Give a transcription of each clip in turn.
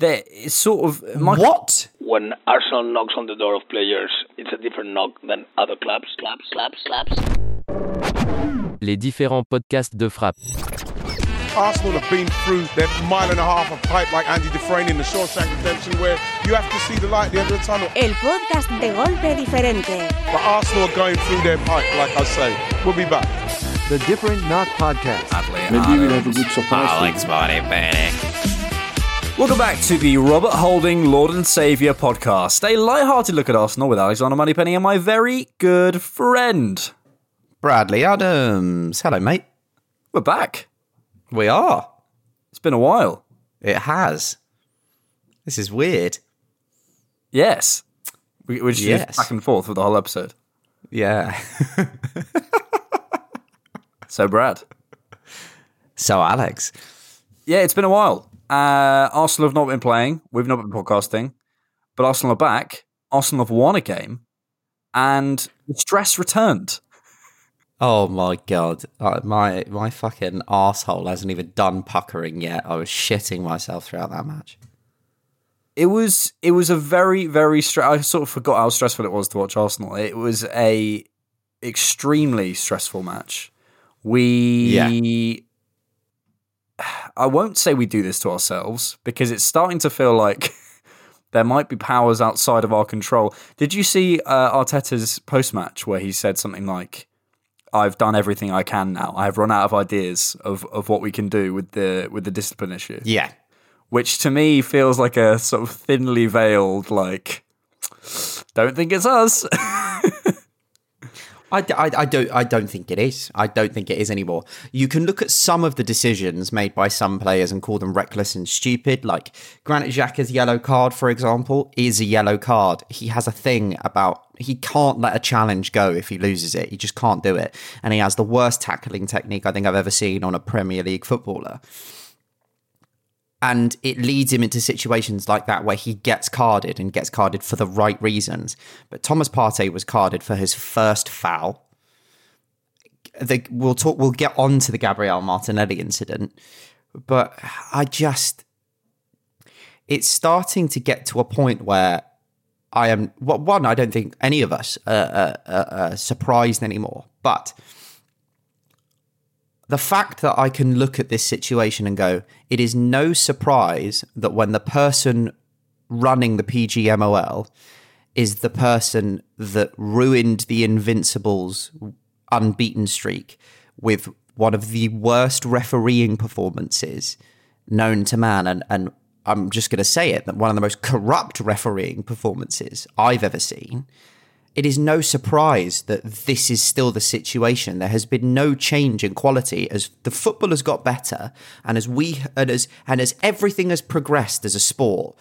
There is sort of my, What? When Arsenal knocks on the door of players, it's a different knock than other clubs. Claps, claps, claps. Les différents podcasts de frappe. Arsenal have been through that mile and a half of pipe like Andy Dufresne in the Shawshank Redemption where you have to see the light at the end of the tunnel. El podcast de golpe diferente. But Arsenal are going through their pipe, like I say. We'll be back. The Different Knock Podcast. Maybe we'll have a good surprise. Alex Body Panic. Welcome back to the Robert Holding Lord and Saviour podcast, a light-hearted look at Arsenal with Alexander Moneypenny and my very good friend. Bradley Adams. Hello, mate. We're back. We are. It's been a while. It has. This is weird. Yes. We, we just Yes. back and forth for the whole episode. Yeah. So, Brad. so, Alex. Yeah, it's been a while. Uh, Arsenal have not been playing. We've not been podcasting. But Arsenal are back. Arsenal have won a game. And the stress returned. Oh my god, uh, my my fucking asshole hasn't even done puckering yet. I was shitting myself throughout that match. It was it was a very very stre- I sort of forgot how stressful it was to watch Arsenal. It was a extremely stressful match. We I won't say we do this to ourselves because it's starting to feel like there might be powers outside of our control. Did you see uh, Arteta's post match where he said something like I've done everything I can now. I've run out of ideas of, of what we can do with the with the discipline issue. Yeah, Which to me feels like a sort of thinly veiled like don't think it's us. I, I, I don't I don't think it is. I don't think it is anymore. You can look at some of the decisions made by some players and call them reckless and stupid. Like Granit Xhaka's yellow card, for example, is a yellow card. He has a thing about he can't let a challenge go if he loses it. He just can't do it, and he has the worst tackling technique I think I've ever seen on a Premier League footballer. And it leads him into situations like that where he gets carded and gets carded for the right reasons. But Thomas Partey was carded for his first foul. The, we'll talk. We'll get on to the Gabriel Martinelli incident, but I just it's starting to get to a point where I am. Well, one, I don't think any of us are, are, are, are surprised anymore, but the fact that I can look at this situation and go, it is no surprise that when the person running the PGMOL is the person that ruined the Invincibles' unbeaten streak with one of the worst refereeing performances known to man. And, and I'm just going to say it that one of the most corrupt refereeing performances I've ever seen it is no surprise that this is still the situation. There has been no change in quality as the football has got better, and as we and as and as everything has progressed as a sport,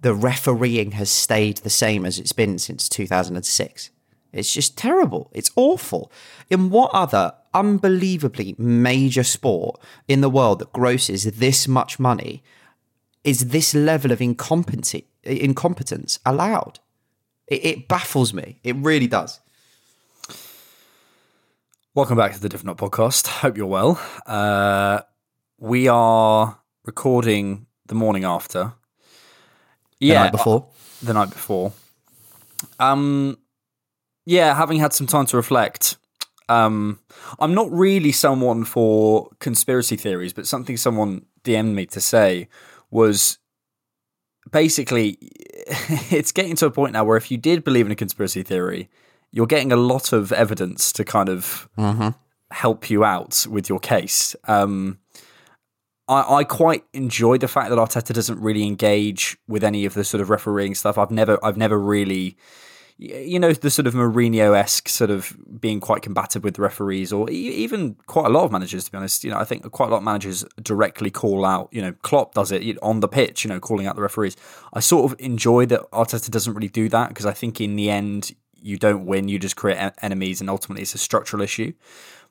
the refereeing has stayed the same as it's been since 2006. It's just terrible. It's awful. In what other unbelievably major sport in the world that grosses this much money is this level of incompetency incompetence allowed? It, it baffles me. It really does. Welcome back to the Different Knock podcast. Hope you're well. Uh, we are recording the morning after. Yeah, night before. the night before. Um, yeah, having had some time to reflect. Um, I'm not really someone for conspiracy theories, but something someone DM'd me to say was basically it's getting to a point now where if you did believe in a conspiracy theory, you're getting a lot of evidence to kind of mm-hmm. help you out with your case. Um, I, I quite enjoy the fact that Arteta doesn't really engage with any of the sort of refereeing stuff. I've never, I've never really, you know the sort of Mourinho esque sort of being quite combative with the referees, or even quite a lot of managers. To be honest, you know, I think quite a lot of managers directly call out. You know, Klopp does it on the pitch. You know, calling out the referees. I sort of enjoy that Arteta doesn't really do that because I think in the end you don't win, you just create en- enemies, and ultimately it's a structural issue.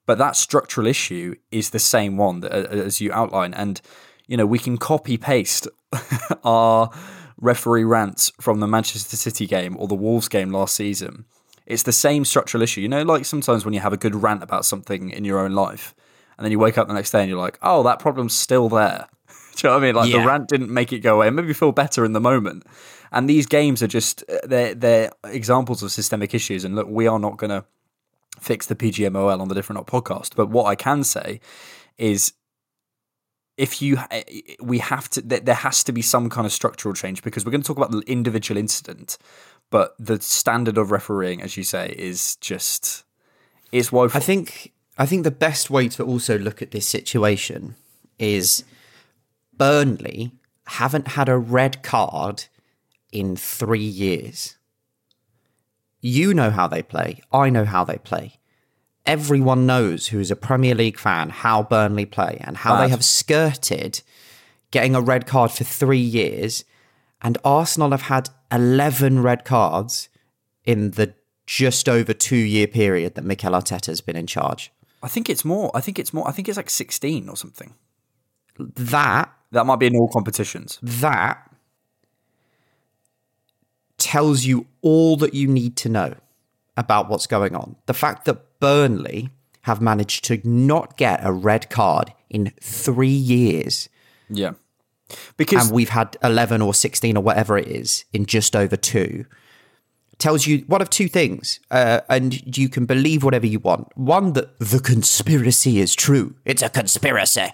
But that structural issue is the same one that, as you outline, and you know we can copy paste our referee rants from the Manchester City game or the Wolves game last season. It's the same structural issue. You know, like sometimes when you have a good rant about something in your own life, and then you wake up the next day and you're like, oh, that problem's still there. Do you know what I mean? Like Yeah. the rant didn't make it go away. It made me feel better in the moment. And these games are just uh, they're they're examples of systemic issues. And look, we are not going to fix the PGMOL on the Different Knock podcast. But what I can say is if you eh, we have to there has to be some kind of structural change because we're going to talk about the individual incident but the standard of refereeing as you say is just is woeful I think I think the best way to also look at this situation is Burnley haven't had a red card in three years. You know how they play. I know how they play. Everyone knows who's a Premier League fan how Burnley play and how they have skirted getting a red card for three years. And Arsenal have had 11 red cards in the just over two year period that Mikel Arteta has been in charge. I think it's more I think it's more I think it's like 16 or something That that might be in all competitions that tells you all that you need to know about what's going on. The fact that Burnley have managed to not get a red card in three years, yeah because and we've had 11 or 16 or whatever it is in just over two, tells you one of two things. Uh, and you can believe whatever you want. One, that the conspiracy is true, it's a conspiracy.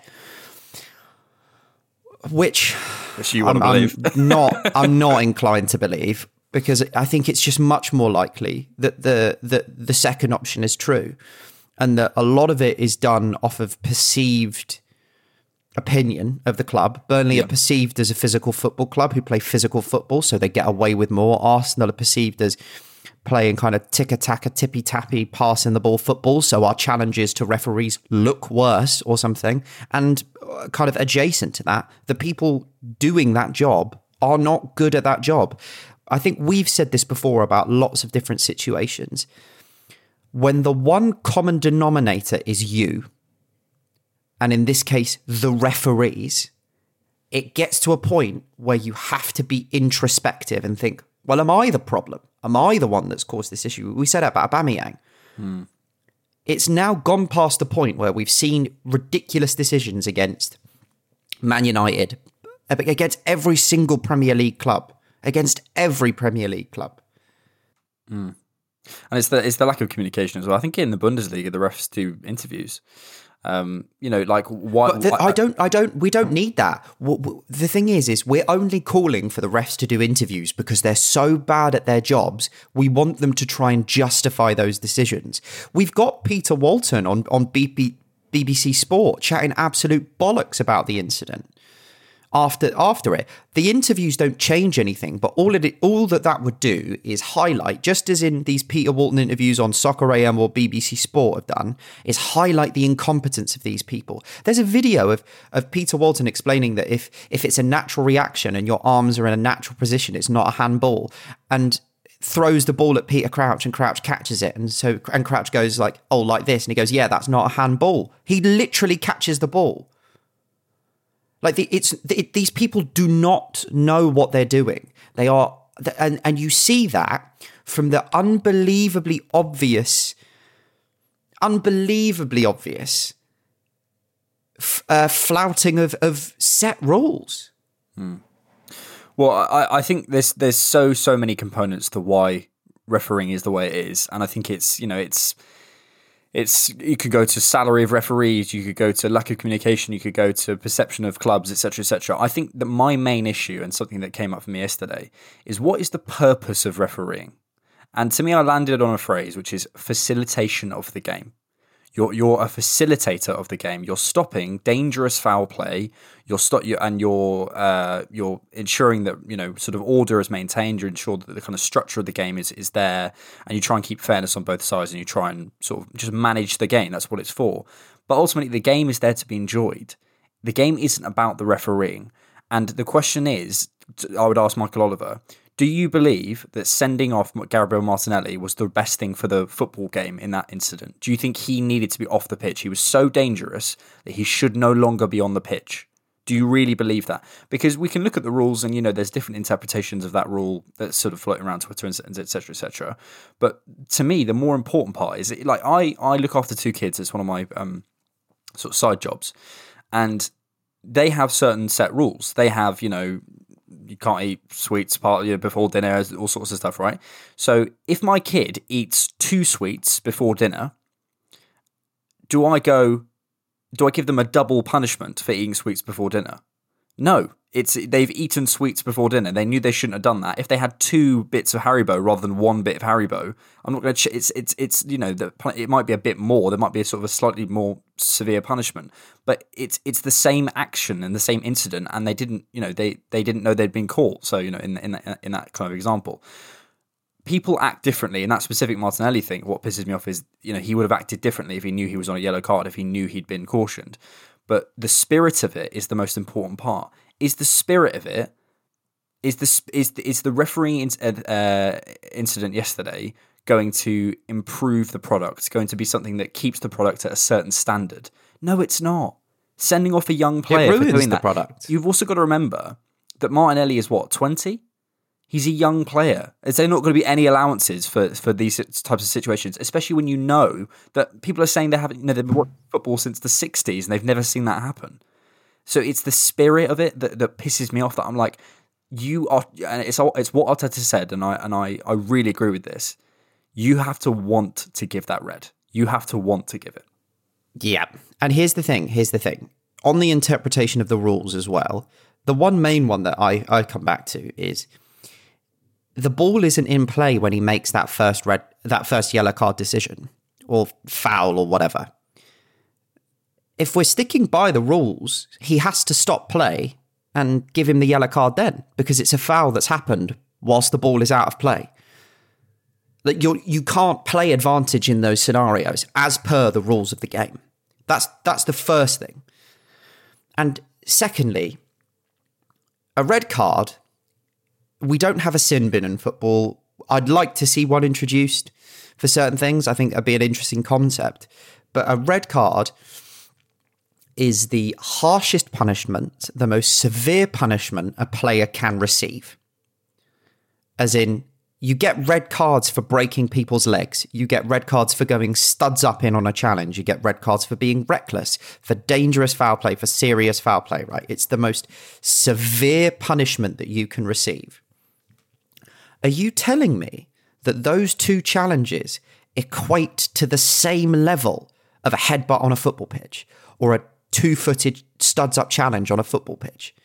Which which you want to believe I'm not I'm not inclined to believe because I think it's just much more likely that the the the second option is true, and that a lot of it is done off of perceived opinion of the club. Burnley are perceived as a physical football club who play physical football, so they get away with more. Arsenal are perceived as playing kind of tick taka tippy tappy passing the ball football so our challenges to referees look worse or something and uh, kind of adjacent to that the people doing that job are not good at that job i think we've said this before about lots of different situations when the one common denominator is you and in this case the referees it gets to a point where you have to be introspective and think, well, am I the problem? Am I the one that's caused this issue? We said that about Aubameyang. Hmm. It's now gone past the point where we've seen ridiculous decisions against Man United, against every single Premier League club, against every Premier League club. and it's the it's the lack of communication as well I think in the Bundesliga the refs do interviews um you know like why the, why- I don't, I don't, we don't need that. What, what- the thing is, is we're only calling for the refs to do interviews because they're so bad at their jobs. We want them to try and justify those decisions. We've got Peter Walton on on BP, BBC Sport chatting absolute bollocks about the incident. After after it, the interviews don't change anything, but all it all that that would do is highlight, just as in these Peter Walton interviews on Soccer AM or BBC Sport have done, is highlight the incompetence of these people. There's a video of of Peter Walton explaining that if if it's a natural reaction and your arms are in a natural position, it's not a handball, and throws the ball at Peter Crouch and Crouch catches it, and so and Crouch goes like, oh, like this, and he goes, yeah, that's not a handball. He literally catches the ball. Like the, it's the, these people do not know what they're doing. They are, and and you see that from the unbelievably obvious, unbelievably obvious f- uh, flouting of of set rules. Well, I, I think there's there's so so many components to why refereeing is the way it is, and I think it's you know it's it's you could go to salary of referees, you could go to lack of communication, you could go to perception of clubs, etc., etc. I think that my main issue and something that came up for me yesterday is what is the purpose of refereeing, and to me, I landed on a phrase which is facilitation of the game. You're you're a facilitator of the game. You're stopping dangerous foul play. You're stop you and you're uh, you're ensuring that you know sort of order is maintained. You're ensure that the kind of structure of the game is is there, and you try and keep fairness on both sides, and you try and sort of just manage the game. That's what it's for. But ultimately, the game is there to be enjoyed. The game isn't about the refereeing. And the question is, I would ask Michael Oliver, do you believe that sending off Gabriel Martinelli was the best thing for the football game in that incident? Do you think he needed to be off the pitch? He was so dangerous that he should no longer be on the pitch. Do you really believe that? Because we can look at the rules, and you know, there's different interpretations of that rule that's sort of floating around Twitter and etc. etc. But to me, the more important part is like I I look after two kids. It's one of my um, sort of side jobs, and they have certain set rules. They have you know you can't eat sweets part you know, before dinner, all sorts of stuff, right? So if my kid eats two sweets before dinner, do I go? Do I give them a double punishment for eating sweets before dinner? No, it's they've eaten sweets before dinner. They knew they shouldn't have done that. If they had two bits of Haribo rather than one bit of Haribo, I'm not going to. Ch- it's it's it's you know the, it might be a bit more. There might be a sort of a slightly more severe punishment, but it's it's the same action and the same incident, and they didn't you know they they didn't know they'd been caught. So you know in in in that kind of example, people act differently. In that specific Martinelli thing, what pisses me off is you know he would have acted differently if he knew he was on a yellow card, if he knew he'd been cautioned. But the spirit of it is the most important part. Is the spirit of it is the is the, is the refereeing uh, incident yesterday going to improve the product going to be something that keeps the product at a certain standard? No it's not. Sending off a young player it ruins for doing the that. product. You've also got to remember that martinelli is what 20 he's a young player is there not going to be any allowances for for these types of situations especially when you know that people are saying they haven't you know they've been watching football since the 60s and they've never seen that happen so it's the spirit of it that, that pisses me off. That I'm like, you are, and it's it's what Arteta said, and I and I I really agree with this. You have to want to give that red. You have to want to give it. Yeah, and here's the thing. Here's the thing. On the interpretation of the rules as well, the one main one that I I come back to is the ball isn't in play when he makes that first red that first yellow card decision or foul or whatever if we're sticking by the rules, he has to stop play and give him the yellow card then because it's a foul that's happened whilst the ball is out of play. That you you can't play advantage in those scenarios as per the rules of the game. That's that's the first thing. And secondly, a red card. We don't have a sin bin in football. I'd like to see one introduced for certain things. I think that'd be an interesting concept. But a red card is the harshest punishment, the most severe punishment a player can receive. As in, you get red cards for breaking people's legs. You get red cards for going studs up in on a challenge. You get red cards for being reckless, for dangerous foul play, for serious foul play, right? It's the most severe punishment that you can receive. Are you telling me that those two challenges equate to the same level of a headbutt on a football pitch or a two footed studs up challenge on a football pitch.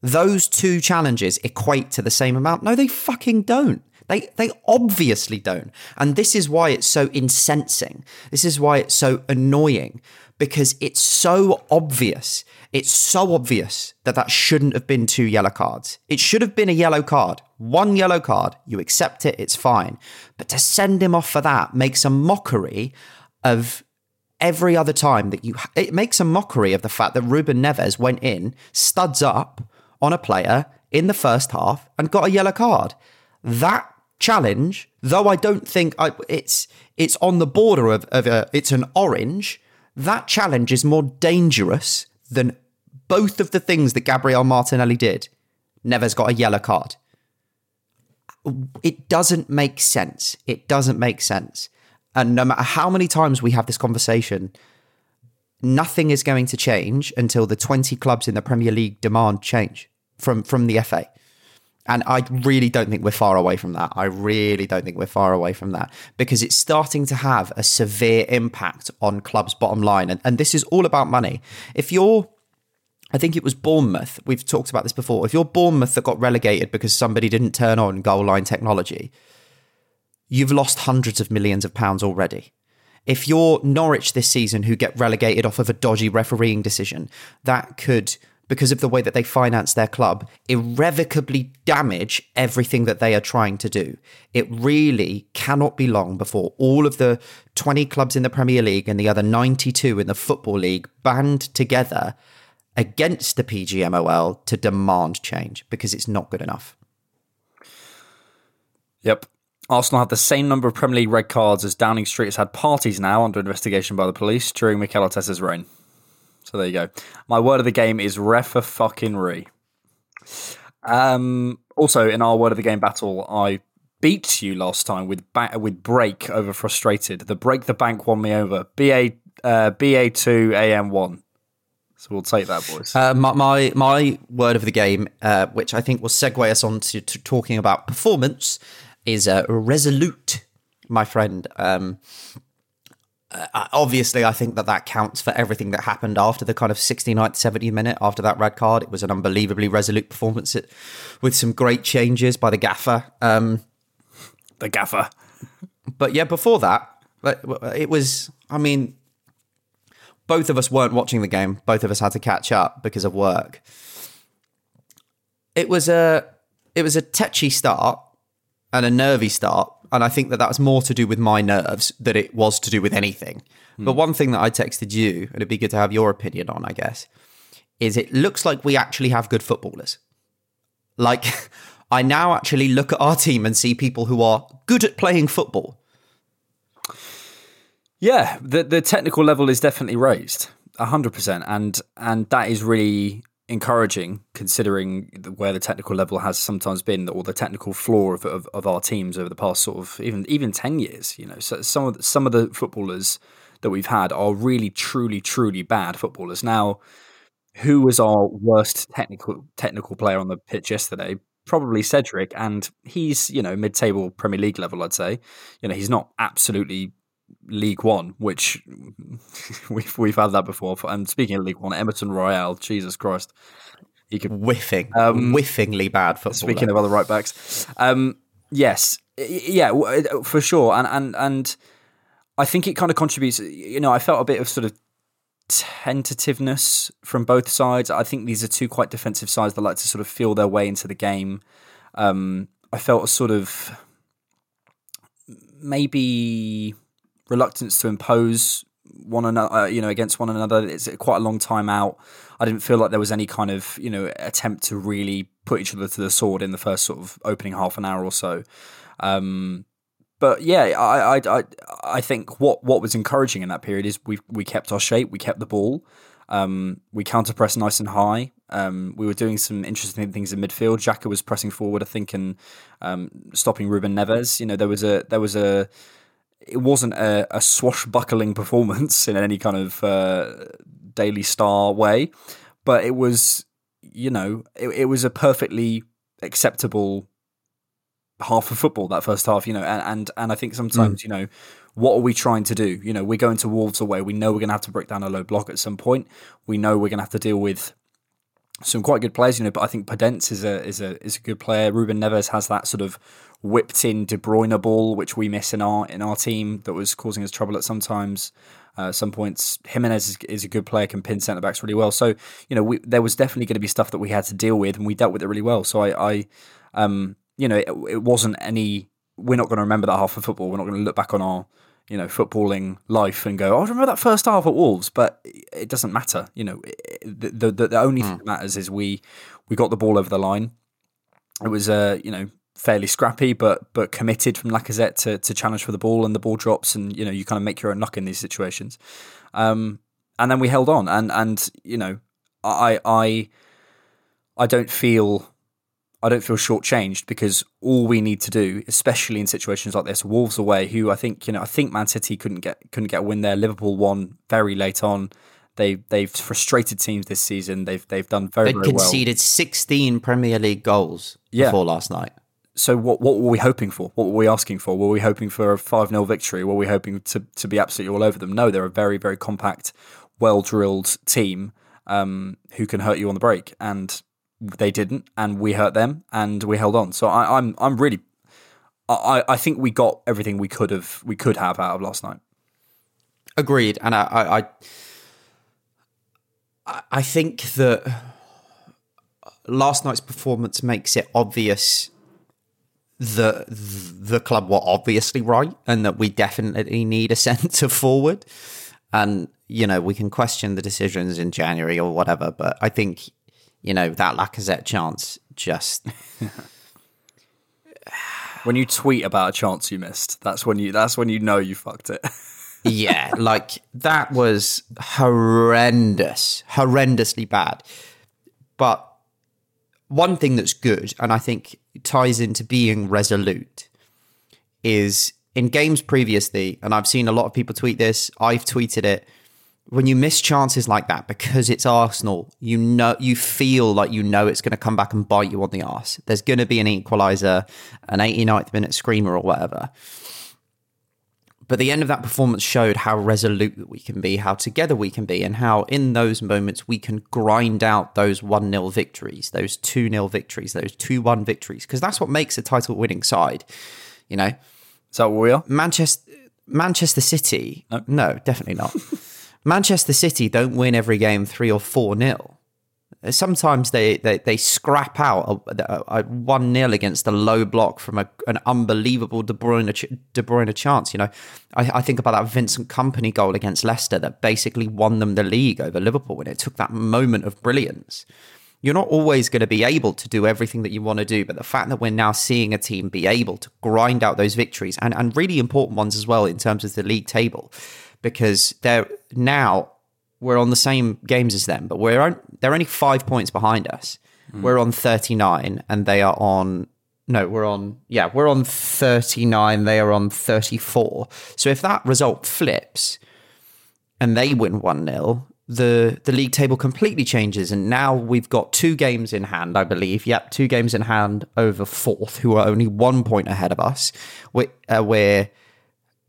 Those two challenges equate to the same amount. No, they fucking don't. They they obviously don't. And this is why it's so incensing. This is why it's so annoying because it's so obvious. It's so obvious that that shouldn't have been two yellow cards. It should have been a yellow card. One yellow card, you accept it, it's fine. But to send him off for that makes a mockery of every other time that you, it makes a mockery of the fact that Ruben Neves went in, studs up on a player in the first half and got a yellow card. That challenge, though I don't think I, it's it's on the border of, of a, it's an orange. That challenge is more dangerous than both of the things that Gabriel Martinelli did. Neves got a yellow card. It doesn't make sense. It doesn't make sense. And no matter how many times we have this conversation, nothing is going to change until the 20 clubs in the Premier League demand change from, from the FA. And I really don't think we're far away from that. I really don't think we're far away from that because it's starting to have a severe impact on clubs' bottom line. And, and this is all about money. If you're, I think it was Bournemouth, we've talked about this before. If you're Bournemouth that got relegated because somebody didn't turn on goal line technology, you've lost hundreds of millions of pounds already. If you're Norwich this season who get relegated off of a dodgy refereeing decision, that could, because of the way that they finance their club, irrevocably damage everything that they are trying to do. It really cannot be long before all of the 20 clubs in the Premier League and the other 92 in the Football League band together against the PGMOL to demand change because it's not good enough. Yep. Arsenal have the same number of Premier League red cards as Downing Street has had parties now under investigation by the police during Mikel Arteta's reign. So there you go. My word of the game is refa fucking re. Um, also, in our word of the game battle, I beat you last time with ba- with break over frustrated. The break the bank won me over. BA uh, BA two AM one. So we'll take that, boys. Uh, my, my my word of the game, uh, which I think will segue us on to, to talking about performance, is uh, resolute, my friend. Um, uh, obviously, I think that that counts for everything that happened after the kind of 69th, 70th minute after that red card. It was an unbelievably resolute performance it, with some great changes by the gaffer. Um, the gaffer. But yeah, before that, it was, I mean, both of us weren't watching the game. Both of us had to catch up because of work. It was a it was a tetchy start and a nervy start, and I think that that was more to do with my nerves than it was to do with anything. Mm. But one thing that I texted you, and it'd be good to have your opinion on, I guess, is it looks like we actually have good footballers. Like, I now actually look at our team and see people who are good at playing football. Yeah, the the technical level is definitely raised, hundred percent, and and that is really encouraging considering where the technical level has sometimes been or the technical floor of, of, of, our teams over the past sort of even even 10 years you know. So some of the, some of the footballers that we've had are really truly truly bad footballers. Now who was our worst technical technical player on the pitch yesterday? Probably Cedric and he's you know mid-table Premier League level I'd say. You know he's not absolutely League One, which we've we've had that before. And speaking of League One, Emerson Royal, Jesus Christ, he could whiffing, um, whiffingly bad football. Speaking of other right backs, um, yes, yeah, for sure, and and and I think it kind of contributes. You know, I felt a bit of sort of tentativeness from both sides. I think these are two quite defensive sides that like to sort of feel their way into the game. Um, I felt a sort of maybe reluctance to impose one another, uh, you know, against one another. It's quite a long time out. I didn't feel like there was any kind of, you know, attempt to really put each other to the sword in the first sort of opening half an hour or so. Um, but yeah, I, I, I, I think what, what was encouraging in that period is we we kept our shape, we kept the ball, um, we counter pressed nice and high. Um, we were doing some interesting things in midfield. Xhaka was pressing forward, I think, and um, stopping Ruben Neves. You know, there was a there was a it wasn't a, a swashbuckling performance in any kind of uh, Daily Star way, but it was, you know, it, it was a perfectly acceptable half of football that first half, you know, and and, and I think sometimes, mm. you know, what are we trying to do? You know, we're going to Wolves away. We know we're going to have to break down a low block at some point. We know we're going to have to deal with some quite good players, you know. But I think Podence is a is a is a good player. Ruben Neves has that sort of whipped in De Bruyne ball, which we miss in our in our team, that was causing us trouble at sometimes. Uh, some points, Jimenez is, is, a good player, can pin centre backs really well. So you know, we, there was definitely going to be stuff that we had to deal with, and we dealt with it really well. So I, I um, you know, it, it wasn't any. We're not going to remember that half of football. We're not going to look back on our you know, footballing life and go, oh, I remember that first half at Wolves, but it doesn't matter. You know, the the, the only mm. thing that matters is we we got the ball over the line. It was, uh, you know, fairly scrappy, but but committed from Lacazette to, to challenge for the ball, and the ball drops, and you know you kind of make your own luck in these situations. Um, and then we held on, and and you know I I I don't feel I don't feel shortchanged because all we need to do, especially in situations like this, Wolves away, who I think you know I think Man City couldn't get couldn't get a win there. Liverpool won very late on. They they've frustrated teams this season. They've they've done very, they very conceded well. 16 Premier League goals yeah. before last night so what what were we hoping for? What were we asking for? Were we hoping for a 5 0 victory? Were we hoping to, to be absolutely all over them? No, they're a very, very compact, well drilled team um, who can hurt you on the break. And they didn't, and we hurt them, and we held on. So I, I'm I'm really I, I think we got everything we could have we could have out of last night. Agreed, and I, I, I think that last night's performance makes it obvious that the club were obviously right, and that we definitely need a centre forward. And you know, we can question the decisions in January or whatever, but I think you know that Lacazette chance just when you tweet about a chance you missed, that's when you that's when you know you fucked it. yeah, like that was horrendous, horrendously bad. But one thing that's good, and I think ties into being resolute, is in games previously, and I've seen a lot of people tweet this, I've tweeted it. When you miss chances like that because it's Arsenal, you know you feel like you know it's going to come back and bite you on the ass. There's going to be an equalizer, an 89th minute screamer or whatever. But the end of that performance showed how resolute we can be, how together we can be, and how in those moments we can grind out those 1 0 victories, those 2 0 victories, those 2 1 victories, because that's what makes a title winning side. You know? Is that what we are? Manchester, Manchester City, no, no definitely not. Manchester City don't win every game 3 or 4 0 sometimes they, they, they scrap out a, a, 1 0 against a low block from a, an unbelievable De Bruyne, De Bruyne chance. You know, I, I, think about that Vincent Kompany goal against Leicester that basically won them the league over Liverpool and it took that moment of brilliance. You're not always going to be able to do everything that you want to do, but the fact that we're now seeing a team be able to grind out those victories and, and really important ones as well in terms of the league table, because they're now we're on the same games as them, but we're on, they're only five points behind us. Mm. We're on 39 and they are on no, we're on yeah, we're on 39, they are on 34. So if that result flips and they win 1-0, the the league table completely changes and now we've got two games in hand, I believe. Yep, two games in hand over fourth who are only 1 point ahead of us. We're, uh, we're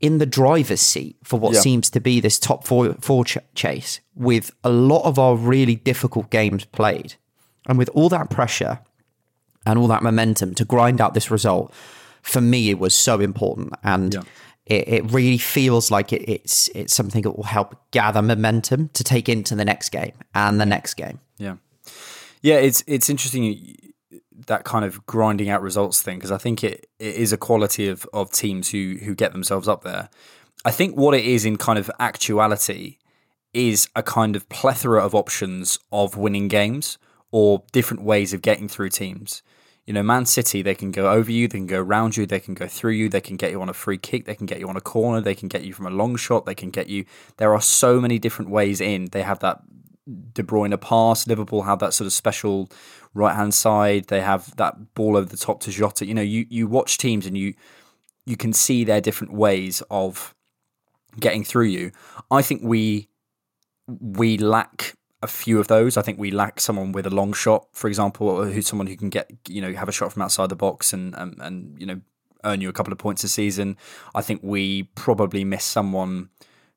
in the driver's seat for what yeah. seems to be this top four, four ch- chase with a lot of our really difficult games played. And with all that pressure and all that momentum to grind out this result, for me, it was so important. And yeah. it, it, really feels like it, it's it's something that will help gather momentum to take into the next game and the next game. Yeah. Yeah, it's it's interesting that kind of grinding out results thing because I think it, it is a quality of of teams who who get themselves up there. I think what it is in kind of actuality is a kind of plethora of options of winning games or different ways of getting through teams. You know, Man City, they can go over you, they can go around you, they can go through you, they can get you on a free kick, they can get you on a corner, they can get you from a long shot, they can get you. There are so many different ways in. They have that De Bruyne pass. Liverpool have that sort of special right hand side. They have that ball over the top to Jota. You know, you you watch teams and you you can see their different ways of getting through you. I think we we lack a few of those. I think we lack someone with a long shot, for example, or who's someone who can get you know have a shot from outside the box and and, and you know earn you a couple of points a season. I think we probably miss someone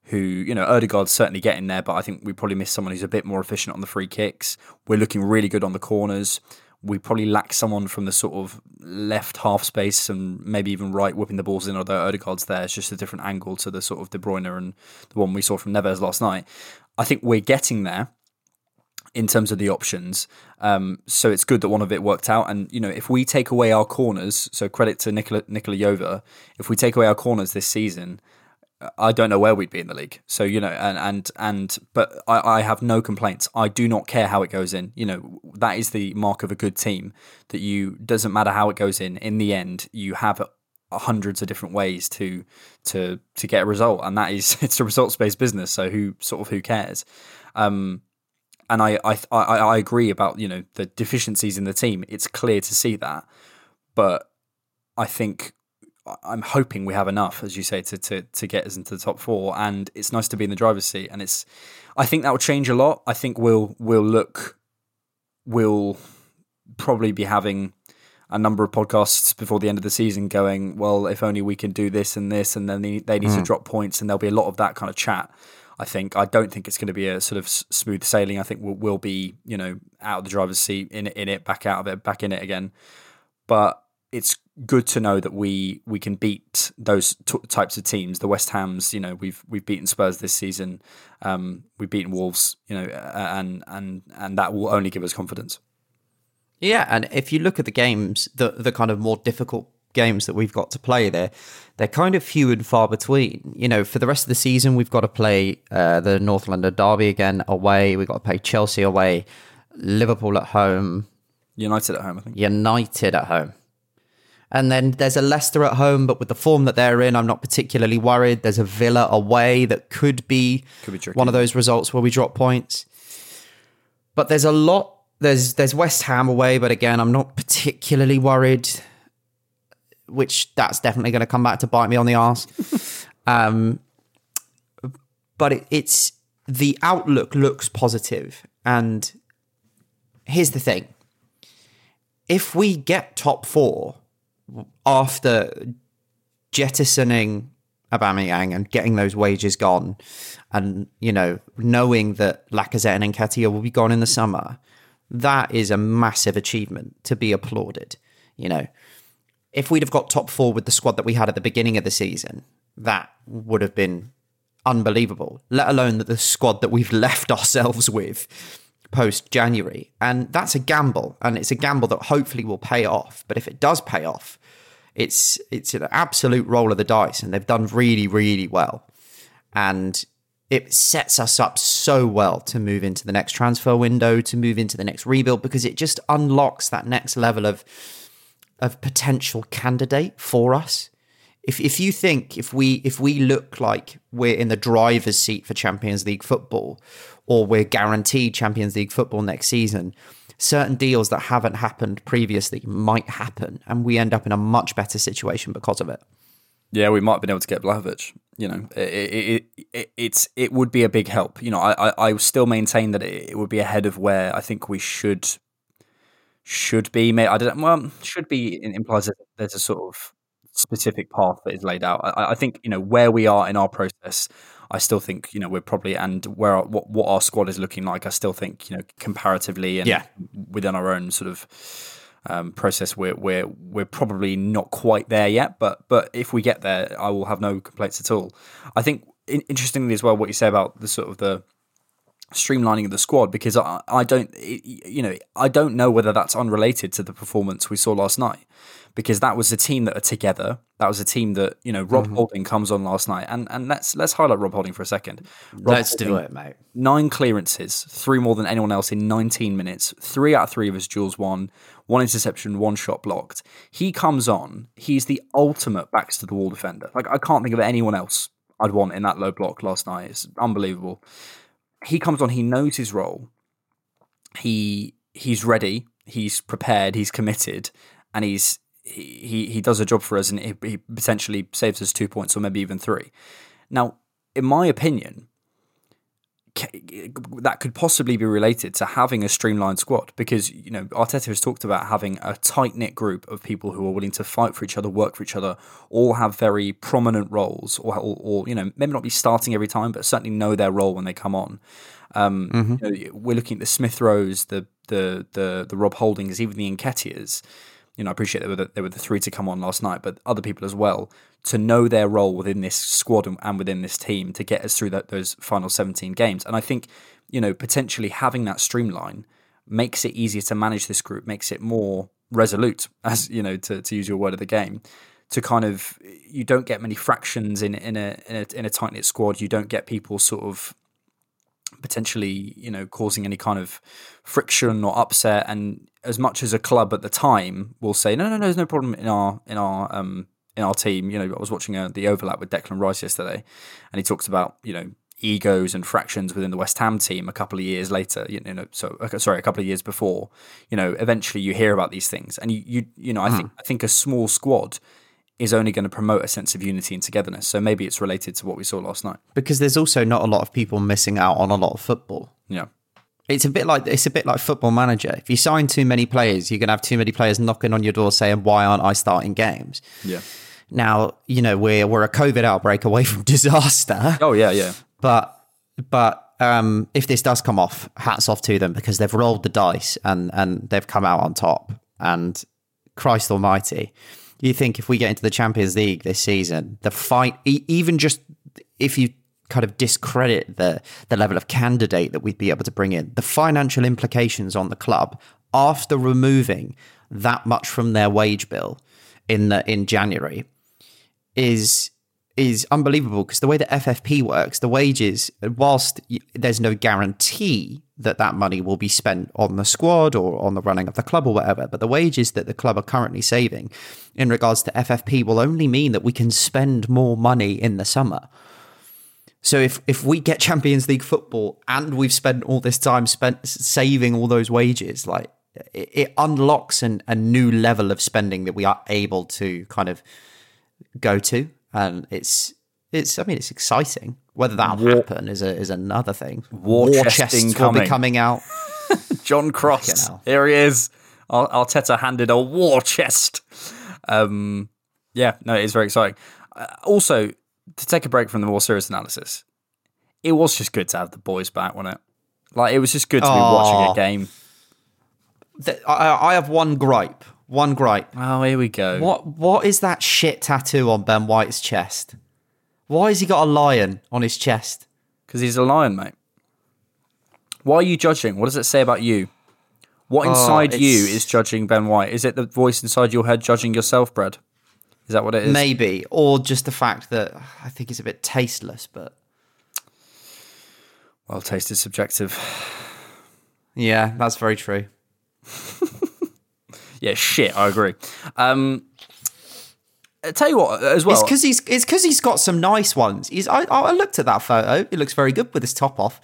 who, you know, Odegaard's certainly getting there, but I think we probably miss someone who's a bit more efficient on the free kicks. We're looking really good on the corners. We probably lack someone from the sort of left half space and maybe even right whipping the balls in, although Odegaard's there. It's just a different angle to the sort of De Bruyne and the one we saw from Neves last night. I think we're getting there in terms of the options. Um, so it's good that one of it worked out. And, you know, if we take away our corners, so credit to Nikola, Nikola Jover, if we take away our corners this season, I don't know where we'd be in the league. So you know, and and and, but I, I have no complaints. I do not care how it goes in. You know, that is the mark of a good team. That you doesn't matter how it goes in. In the end, you have hundreds of different ways to to to get a result, and that is it's a results based business. So who sort of who cares? Um, and I, I I I agree about you know the deficiencies in the team. It's clear to see that, but I think I'm hoping we have enough, as you say, to, to to get us into the top four. And it's nice to be in the driver's seat. And it's, I think that will change a lot. I think we'll we'll look, we'll probably be having a number of podcasts before the end of the season, going, well, if only we can do this and this, and then they, they need mm. to drop points, and there'll be a lot of that kind of chat. I think I don't think it's going to be a sort of smooth sailing. I think we'll, we'll be you know out of the driver's seat in in it, back out of it, back in it again. But it's good to know that we we can beat those t- types of teams. The West Hams, you know, we've we've beaten Spurs this season. Um, we've beaten Wolves, you know, and and and that will only give us confidence. Yeah, and if you look at the games, the the kind of more difficult games that we've got to play there, they're kind of few and far between. You know, for the rest of the season, we've got to play uh, the North London Derby again away. We've got to play Chelsea away, Liverpool at home, United at home, I think. United at home. And then there's a Leicester at home, but with the form that they're in, I'm not particularly worried. There's a Villa away that could be, Could be one of those results where we drop points. But there's a lot. There's there's West Ham away, but again, I'm not particularly worried. Which that's definitely going to come back to bite me on the arse. um, but it, it's the outlook looks positive, and here's the thing: if we get top four after jettisoning Aubameyang and getting those wages gone, and you know knowing that Lacazette and Nketiah will be gone in the summer, that is a massive achievement to be applauded. You know, if we'd have got top four with the squad that we had at the beginning of the season, that would have been unbelievable. Let alone that the squad that we've left ourselves with post January, and that's a gamble, and it's a gamble that hopefully will pay off. But if it does pay off, it's it's an absolute roll of the dice, and they've done really really well, and it sets us up so well to move into the next transfer window, to move into the next rebuild, because it just unlocks that next level of of potential candidate for us. If if you think if we if we look like we're in the driver's seat for Champions League football, or we're guaranteed Champions League football next season, certain deals that haven't happened previously might happen, and we end up in a much better situation because of it. Yeah, we might have been able to get Vlahovic. You know, it, it, it, it's it would be a big help. You know, I, I, I still maintain that it, it would be ahead of where I think we should should be. May I don't well should be implies that there's a sort of specific path that is laid out. I, I think you know where we are in our process. I still think you know we're probably and where our, what what our squad is looking like. I still think you know comparatively and Yeah. within our own sort of um, process, we're we're we're probably not quite there yet. But but if we get there, I will have no complaints at all. I think in, interestingly as well what you say about the sort of the streamlining of the squad because I, I don't you know I don't know whether that's unrelated to the performance we saw last night because that was a team that are together. That was a team that you know Rob mm-hmm. Holding comes on last night. And and let's let's highlight Rob Holding for a second. Rob Let's do it, mate. nine clearances three more than anyone else in 19 minutes. Three out of three of his duels won one interception one shot blocked. He comes on. He's the ultimate backs to the wall defender. Like I can't think of anyone else I'd want in that low block last night. It's unbelievable. He comes on, he knows his role. He he's ready, he's prepared, he's committed, and he's he he, does a job for us, and he, he potentially saves us two points or maybe even three. Now, in my opinion, that could possibly be related to having a streamlined squad because you know Arteta has talked about having a tight knit group of people who are willing to fight for each other, work for each other, all have very prominent roles, or or, or you know maybe not be starting every time, but certainly know their role when they come on. Um, you know, we're looking at the Smith Rowes, the the the the Rob Holdings, even the Nketiahs. You know, I appreciate they were the, they were the three to come on last night, but other people as well to know their role within this squad and, and within this team to get us through that, those final 17 games. And I think, you know, potentially having that streamline makes it easier to manage this group, makes it more resolute, as you know, to, to use your word of the game. To kind of, you don't get many fractions in in a in a, in a tight knit squad. You don't get people sort of potentially, you know, causing any kind of friction or upset. And as much as a club at the time will say, no, no, no, there's no problem in our in our um in our team. You know, I was watching uh the overlap with Declan Rice yesterday, and he talks about you know egos and fractions within the West Ham team a couple of years later. You know, so sorry, a couple of years before. You know, eventually you hear about these things, and you you you know, I think I think a small squad is only going to promote a sense of unity and togetherness. So maybe it's related to what we saw last night. Because there's also not a lot of people missing out on a lot of football. Yeah. It's a bit like it's a bit like football manager. If you sign too many players, you're gonna have too many players knocking on your door saying, "Why aren't I starting games?" Yeah. Now, you know we're we're a COVID outbreak away from disaster. Oh yeah, yeah. But but um, if this does come off, hats off to them because they've rolled the dice and and they've come out on top. And Christ Almighty. You think if we get into the Champions League this season, the fight, even just if you kind of discredit the the level of candidate that we'd be able to bring in, the financial implications on the club after removing that much from their wage bill in the in January is is unbelievable because the way the FFP works, the wages, whilst there's no guarantee that that money will be spent on the squad or on the running of the club or whatever, but the wages that the club are currently saving in regards to FFP will only mean that we can spend more money in the summer. So if if we get Champions League football and we've spent all this time spent saving all those wages, like it, it unlocks an, a new level of spending that we are able to kind of go to, and it's it's I mean it's exciting. Whether that'll War- happen is a, is another thing. War chests will be coming. out. John Cross. Here he is. Ar- Arteta handed a war chest. Um, yeah, no, it's very exciting. Uh, also, to take a break from the more serious analysis, it was just good to have the boys back, wasn't it? Like, it was just good to be watching a game. I have one gripe. One gripe. Oh, here we go. What what is that shit tattoo on Ben White's chest? Why has he got a lion on his chest? Because he's a lion, mate. Why are you judging? What does it say about you? What Oh, inside you is judging Ben White? Is it the voice inside your head judging yourself, Brad? Is that what it is? Maybe, or just the fact that I think it's a bit tasteless. But Well, taste is subjective. yeah, that's very true. Yeah, shit, I agree. Um, I tell you what, as well. it's because he's it's because he's got some nice ones. He's I, I looked at that photo. It looks very good with his top off,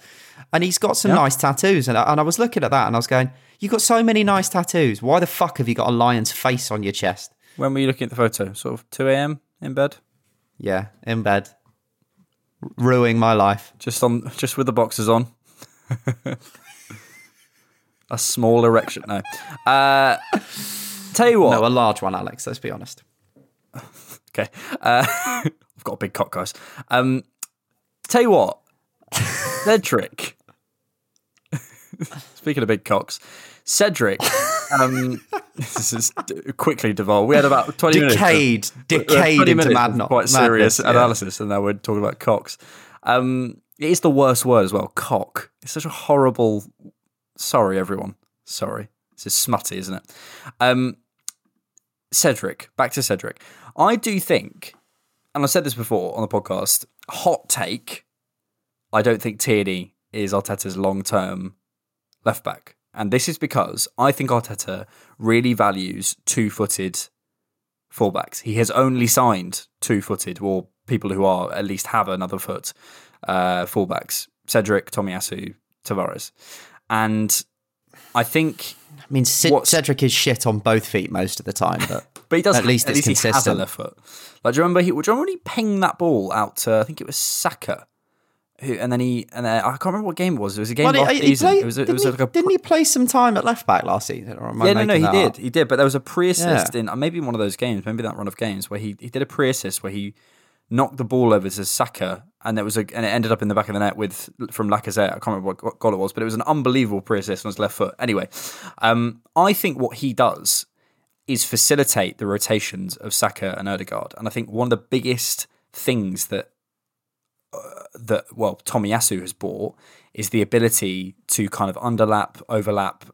and he's got some Yeah. nice tattoos. And I, and I was looking at that, and I was going, "You got so many nice tattoos. Why the fuck have you got a lion's face on your chest?" when were you looking at the photo? Sort of 2 a.m. in bed? Yeah, in bed, ruining my life. Just on, just with the boxes on. a small erection. No. Uh, tell you what. No, a large one, Alex. Let's be honest. Okay. Uh, I've got a big cock, guys. Um, tell you what, Cedric. Speaking of big cocks, Cedric. Um, this is d- quickly devolved. We had about twenty Decayed, minutes. of- decayed 20 into minutes mad- of quite serious madness, yeah. analysis, and now we're talking about cocks. Um, it is the worst word as well. Cock. It's such a horrible. Sorry, everyone. Sorry. This is smutty, isn't it? Um, Cedric, back to Cedric. I do think, and I've said this before on the podcast, hot take, I don't think Tierney is Arteta's long term left back. And this is because I think Arteta really values two footed fullbacks. He has only signed two footed or people who are at least have another foot uh, fullbacks Cedric, Tomiyasu, Tavares. And I think I mean, What's- Cedric is shit on both feet most of the time, but But he does. At least at it's least he has a consistent. left foot. Like, do you remember? He, do you remember when he pinged that ball out to? I think it was Saka, who, and then he and then, I can't remember what game it was. It was a game Well, last he- season. played- it was. A, it didn't was he, like a. didn't he play some time at left back last season? Or am I yeah, no, no, he did. up? He did. But there was a pre-assist Yeah. in maybe one of those games, maybe that run of games where he, he did a pre-assist where he knocked the ball over to Saka, and there was a and it ended up in the back of the net with from Lacazette. I can't remember what, goal it was, but it was an unbelievable pre-assist on his left foot. Anyway, um, I think what he does is facilitate the rotations of Saka and Odegaard, and I think one of the biggest things that uh, that well Tomiyasu has bought is the ability to kind of underlap, overlap,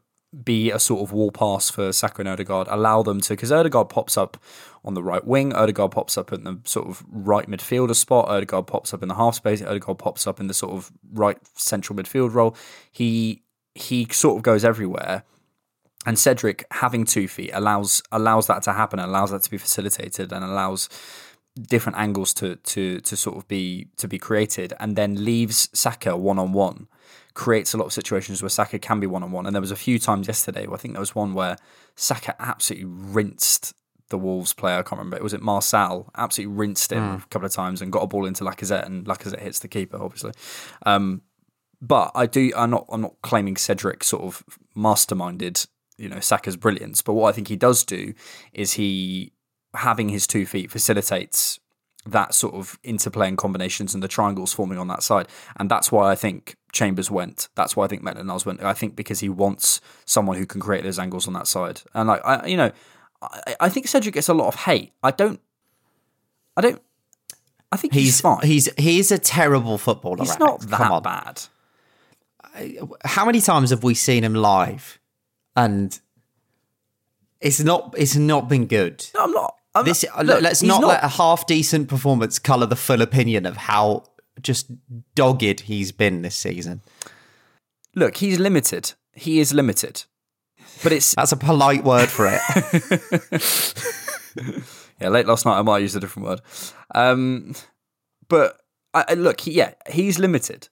be a sort of wall pass for Saka and Odegaard, allow them to because Odegaard pops up on the right wing, Odegaard pops up in the sort of right midfielder spot, Odegaard pops up in the half space, Odegaard pops up in the sort of right central midfield role. He he sort of goes everywhere. And Cedric having two feet allows allows that to happen, allows that to be facilitated, and allows different angles to to to sort of be to be created, and then leaves Saka one on one. Creates a lot of situations where Saka can be one on one, and there was a few times yesterday. Where I think there was one where Saka absolutely rinsed the Wolves player. I can't remember. It Was it Marçal? Absolutely rinsed him a couple of times and got a ball into Lacazette, and Lacazette hits the keeper, obviously. Um, but I do. I'm not. I'm not claiming Cedric sort of masterminded, you know, Saka's brilliance. But what I think he does do is he having his two feet facilitates that sort of interplay and combinations and the triangles forming on that side. And that's why I think Chambers went. That's why I think Niles went. I think because he wants someone who can create those angles on that side. And like I, you know, I, I think Cedric gets a lot of hate. I don't. I don't. I think he's, He's fine. he's he's a terrible footballer. He's not Come that on. bad. How many times have we seen him live, and it's not it's not been good. No, I'm not. I'm This not, let- look, let's he's not, let a half decent performance color the full opinion of how just dogged he's been this season. Look, he's limited. He is limited. But it's That's a polite word for it. yeah. Late last night, I might use a different word. Um, but I, look, he, yeah, he's limited.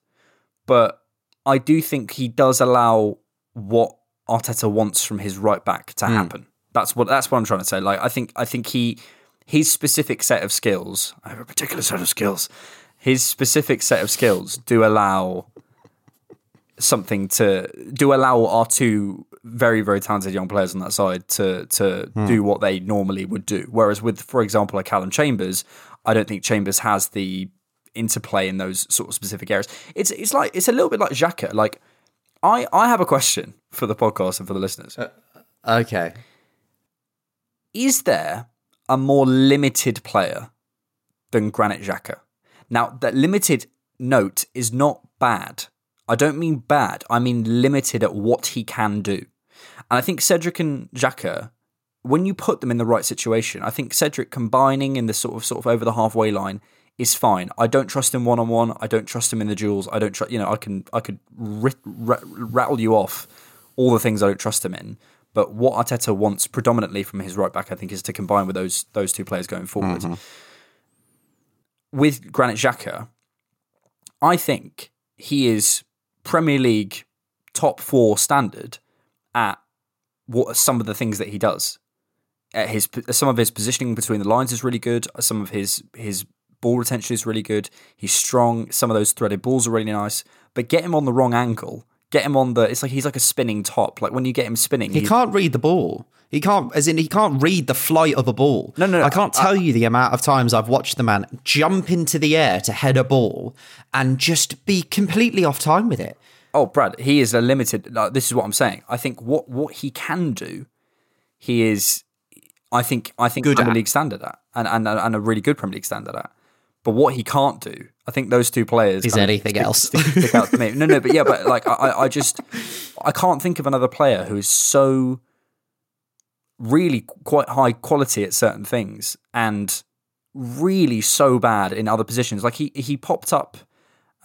But I do think he does allow what Arteta wants from his right back to happen. That's what that's what I'm trying to say. Like I think I think he his specific set of skills. I have a particular set of skills. His specific set of skills do allow something to do allow our two very very talented young players on that side to to hmm. do what they normally would do. Whereas with, for example, like Callum Chambers, I don't think Chambers has the interplay in those sort of specific areas. It's it's like it's a little bit like Xhaka. Like I I have a question for the podcast and for the listeners. Uh, okay. Is there a more limited player than Granit Xhaka? Now, that limited note is not bad. I don't mean bad. I mean limited at what he can do. And I think Cedric and Xhaka, when you put them in the right situation, I think Cedric combining in the sort of sort of over the halfway line is fine. I don't trust him one on one. I don't trust him in the duels. I don't trust. You know, I can I could rit- ra- rattle you off all the things I don't trust him in. But what Arteta wants predominantly from his right back, I think, is to combine with those those two players going forward. Mm-hmm. With Granit Xhaka, I think he is Premier League top four standard at what some of the things that he does. At his some of his positioning between the lines is really good. Some of his his ball retention is really good. He's strong. Some of those threaded balls are really nice. But get him on the wrong angle. Get him on the. It's like he's like a spinning top. Like when you get him spinning, He can't read the ball. He can't, as in, he can't read the flight of a ball. No, no, no, I can't tell you the amount of times I've watched the man jump into the air to head a ball and just be completely off time with it. Oh, Brad, he is a limited. Like, this is what I'm saying. I think what what he can do, he is. I think I think Good Premier at. League standard at, and, and and a really good Premier League standard at. But what he can't do, I think those two players Is anything stick- else. stick, stick out to me. No, no, but yeah, but like I, I- I just I can't think of another player who is so really quite high quality at certain things and really so bad in other positions. Like he he popped up,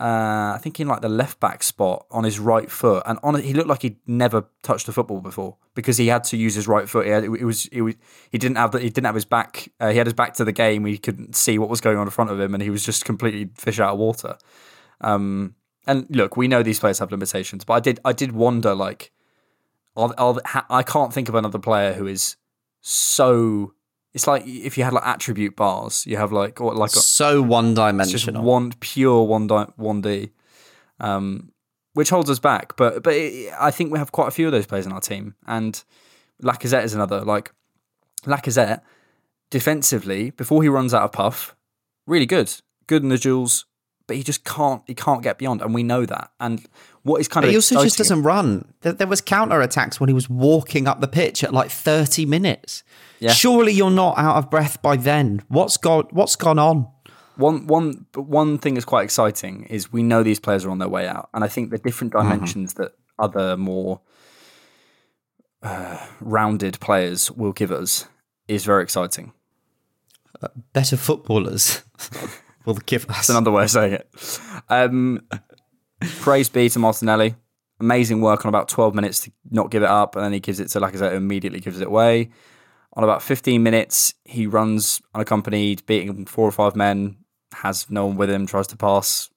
uh, I think in like the left back spot on his right foot, and on he looked like he'd never touched a football before because he had to use his right foot. He had, it was it was he didn't have the, he didn't have his back. Uh, he had his back to the game. He couldn't see what was going on in front of him, and he was just completely fish out of water. Um, and look, we know these players have limitations, but I did I did wonder like, I can't think of another player who is so. It's like if you had like attribute bars, you have like or like a, So one dimensional. one pure one di- one D, um, which holds us back. But but it, I think we have quite a few of those players in our team, and Lacazette is another. Like Lacazette, defensively, before he runs out of puff, really good, good in the duels, but he just can't he can't get beyond, and we know that. And what is kind But of he also just doesn't run. There, was counter attacks when he was walking up the pitch at like 30 minutes. Yeah. Surely you're not out of breath by then. What's gone what's gone on? One one but one thing that's quite exciting is we know these players are on their way out, and I think the different dimensions that other more uh, rounded players will give us is very exciting. Better footballers will give us That's another way of saying it. Um, praise be to Martinelli. Amazing work on about 12 minutes to not give it up, and then he gives it to Lacazette, who immediately gives it away. On about 15 minutes, he runs unaccompanied, beating four or five men, has no one with him, tries to pass.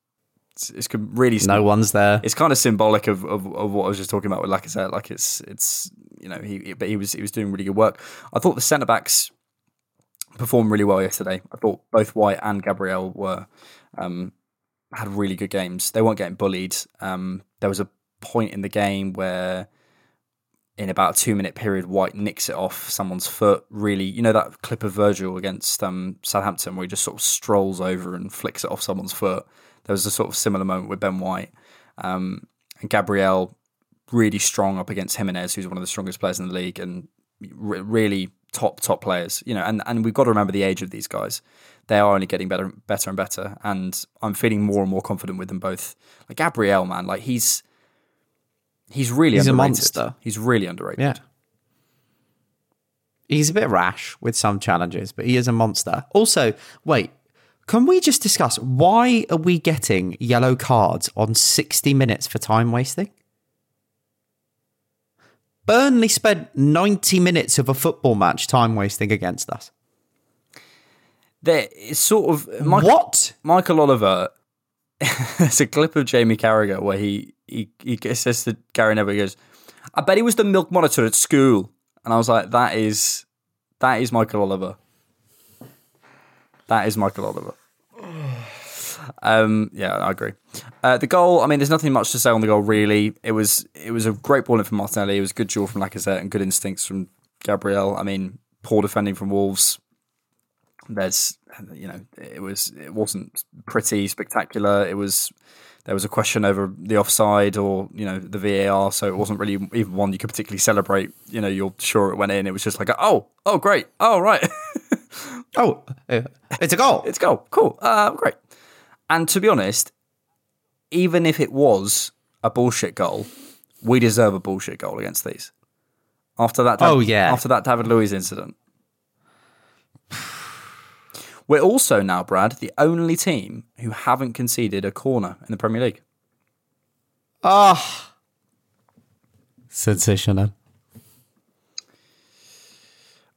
It's, it's really no one's there. it's kind of symbolic of, of, of what I was just talking about with Lacazette. Like it's it's you know he but he was he was doing really good work. I thought the centre backs performed really well yesterday. I thought both White and Gabriel were um, had really good games. They weren't getting bullied. Um, there was a point in the game where in about a two minute period, White nicks it off someone's foot. Really, you know that clip of Virgil against um, Southampton where he just sort of strolls over and flicks it off someone's foot. There was a sort of similar moment with Ben White. Um, and Gabriel really strong up against Jimenez, who's one of the strongest players in the league, and re- really top top players. You know, and and we've got to remember the age of these guys. They are only getting better, better and better, and I'm feeling more and more confident with them both. Like Gabriel, man, like he's he's really He's a monster. He's really underrated. Yeah. He's a bit rash with some challenges, but he is a monster. Also, wait, can we just discuss why are we getting yellow cards on 60 minutes for time wasting? Burnley spent 90 minutes of a football match time wasting against us. There is sort of Michael, what Michael Oliver. There's a clip of Jamie Carragher where he he he says to Gary Neville, he goes, "I bet he was the milk monitor at school," and I was like, "That is that is Michael Oliver. That is Michael Oliver." Um, yeah, I agree. Uh, the goal, I mean, there's nothing much to say on the goal really. It was it was a great ball in from Martinelli. It was good duel from Lacazette and good instincts from Gabriel. I mean, poor defending from Wolves. There's, you know, it was it wasn't pretty spectacular. It was there was a question over the offside or you know the VAR, so it wasn't really even one you could particularly celebrate. You know, you're sure it went in. It was just like, oh, oh, great, oh, right, oh, it's a goal, it's a goal, cool, uh, great. And to be honest, even if it was a bullshit goal, we deserve a bullshit goal against these. After that, oh yeah, after that David Luiz incident. We're also now, Brad, the only team who haven't conceded a corner in the Premier League. Ah, oh, sensational.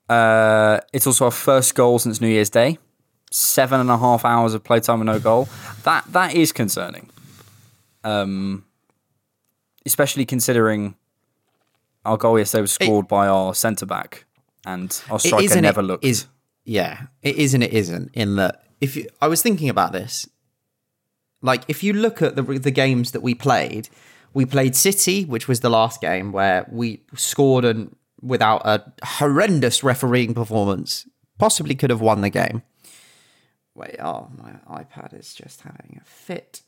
Uh, it's also our first goal since New Year's Day. Seven and a half hours of playtime and no goal. That that is concerning. Um, especially considering our goal yesterday was scored it, by our centre back, and our striker never it, looked. Is, yeah, it is and it isn't. In that, if you, I was thinking about this, like if you look at the the games that we played, we played City, which was the last game where we scored and without a horrendous refereeing performance, possibly could have won the game. Wait, oh my iPad is just having a fit.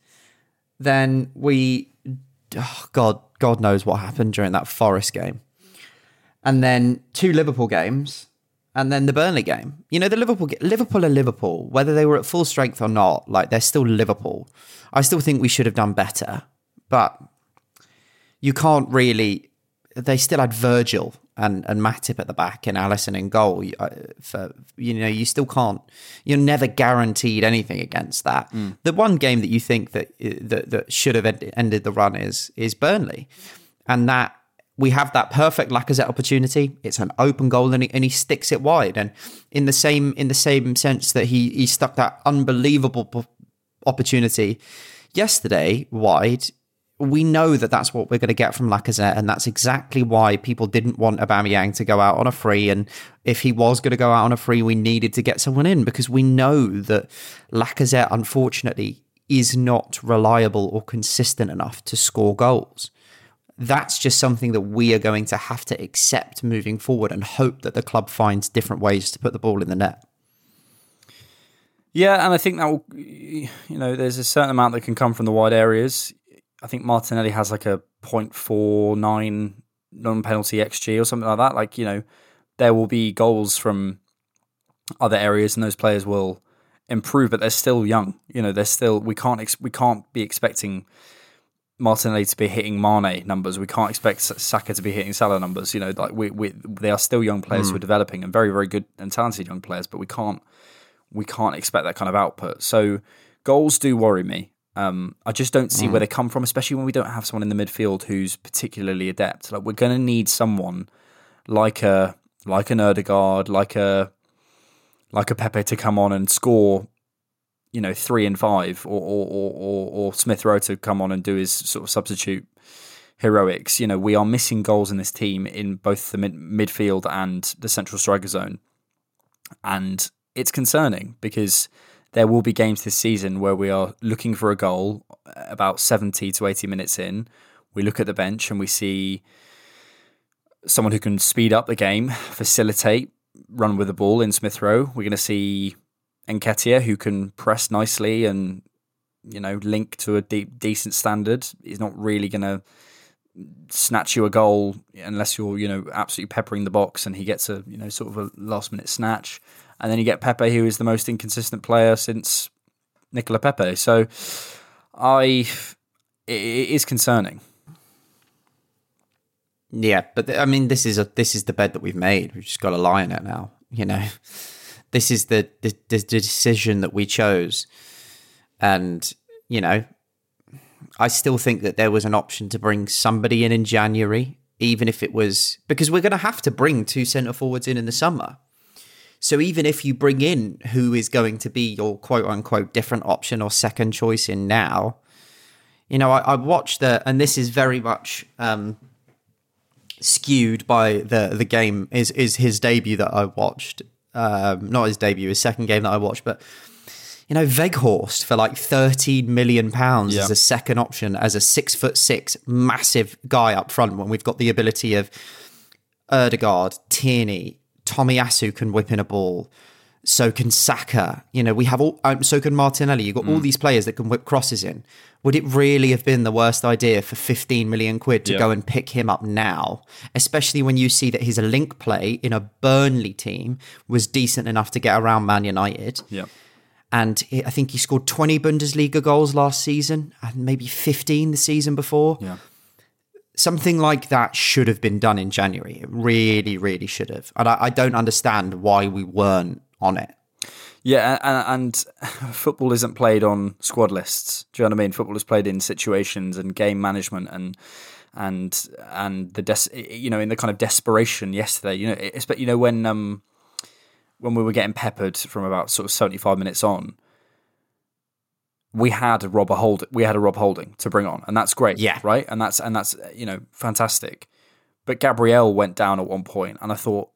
Then we, oh God, God knows what happened during that Forest game, and then two Liverpool games and then the Burnley game. You know, the Liverpool Liverpool are Liverpool, whether they were at full strength or not. Like they're still Liverpool. I still think we should have done better, but you can't really. They still had Virgil and and Matip at the back and Alisson in goal. For you know, you still can't. You're never guaranteed anything against that. Mm. The one game that you think that that, that should have ended the run is is Burnley, and that we have that perfect Lacazette opportunity. It's an open goal, and he, and he sticks it wide. And in the same in the same sense that he he stuck that unbelievable opportunity yesterday wide, we know that that's what we're going to get from Lacazette, and that's exactly why people didn't want Aubameyang to go out on a free. And if he was going to go out on a free, we needed to get someone in because we know that Lacazette, unfortunately, is not reliable or consistent enough to score goals that's just something that we are going to have to accept moving forward and hope that the club finds different ways to put the ball in the net. Yeah, and I think that will, you know, there's a certain amount that can come from the wide areas. I think Martinelli has like a 0.49 non penalty XG or something like that. Like, you know, there will be goals from other areas and those players will improve, but they're still young. You know, they're still, we can't, ex- we can't be expecting Martinelli to be hitting Mane numbers. We can't expect Saka to be hitting Salah numbers. You know, like we, we they are still young players mm. who are developing and very very good and talented young players, but we can't we can't expect that kind of output. So goals do worry me. Um, I just don't see mm. where they come from, especially when we don't have someone in the midfield who's particularly adept. Like we're going to need someone like a like an Odegaard, like a like a Pepe to come on and score you know three and five, or or or, or Smith Rowe to come on and do his sort of substitute heroics. You know, we are missing goals in this team in both the mid- midfield and the central striker zone, and it's concerning because there will be games this season where we are looking for a goal uh, about 70 to 80 minutes in. We look at the bench and we see someone who can speed up the game, facilitate, run with the ball in Smith Rowe. We're going to see Nketiah, who can press nicely and you know link to a deep, decent standard, He's not really going to snatch you a goal unless you're you know absolutely peppering the box, and he gets a you know sort of a last minute snatch, and then you get Pepe, who is the most inconsistent player since Nicola Pepe. So I it, is concerning. Yeah, but th- I mean, this is a this is the bed that we've made. We've just got to lie in it now. You know, this is the the, the decision that we chose, and you know, I still think that there was an option to bring somebody in in January, even if it was because we're going to have to bring two centre forwards in in the summer. So even if you bring in who is going to be your quote unquote different option or second choice in now, you know, I, I watched the, and this is very much um, skewed by the the game is is his debut that I watched. Um, not his debut, his second game that I watched, but you know, Weghorst for like thirteen million pounds Yeah. as a second option, as a six foot six massive guy up front when we've got the ability of Odegaard, Tierney, Tomiyasu can whip in a ball. So can Saka. You know, we have all. Um, so can Martinelli. You've got all these players that can whip crosses in. Would it really have been the worst idea for 15 million quid to Yeah. go and pick him up now? Especially when you see that his link play in a Burnley team was decent enough to get around Man United. Yeah. And I think he scored 20 Bundesliga goals last season and maybe 15 the season before. Yeah. Something like that should have been done in January. It really, really should have. And I, I don't understand why we weren't on it. Yeah, and, and football isn't played on squad lists. Do you know what I mean? Football is played in situations and game management and and and the des- you know in the kind of desperation yesterday. You know, it's but you know when um when we were getting peppered from about sort of seventy five minutes on, we had a Rob Holding. We had a Rob Holding to bring on, and that's great. Yeah. right, and that's and that's you know fantastic. But Gabriel went down at one point, and I thought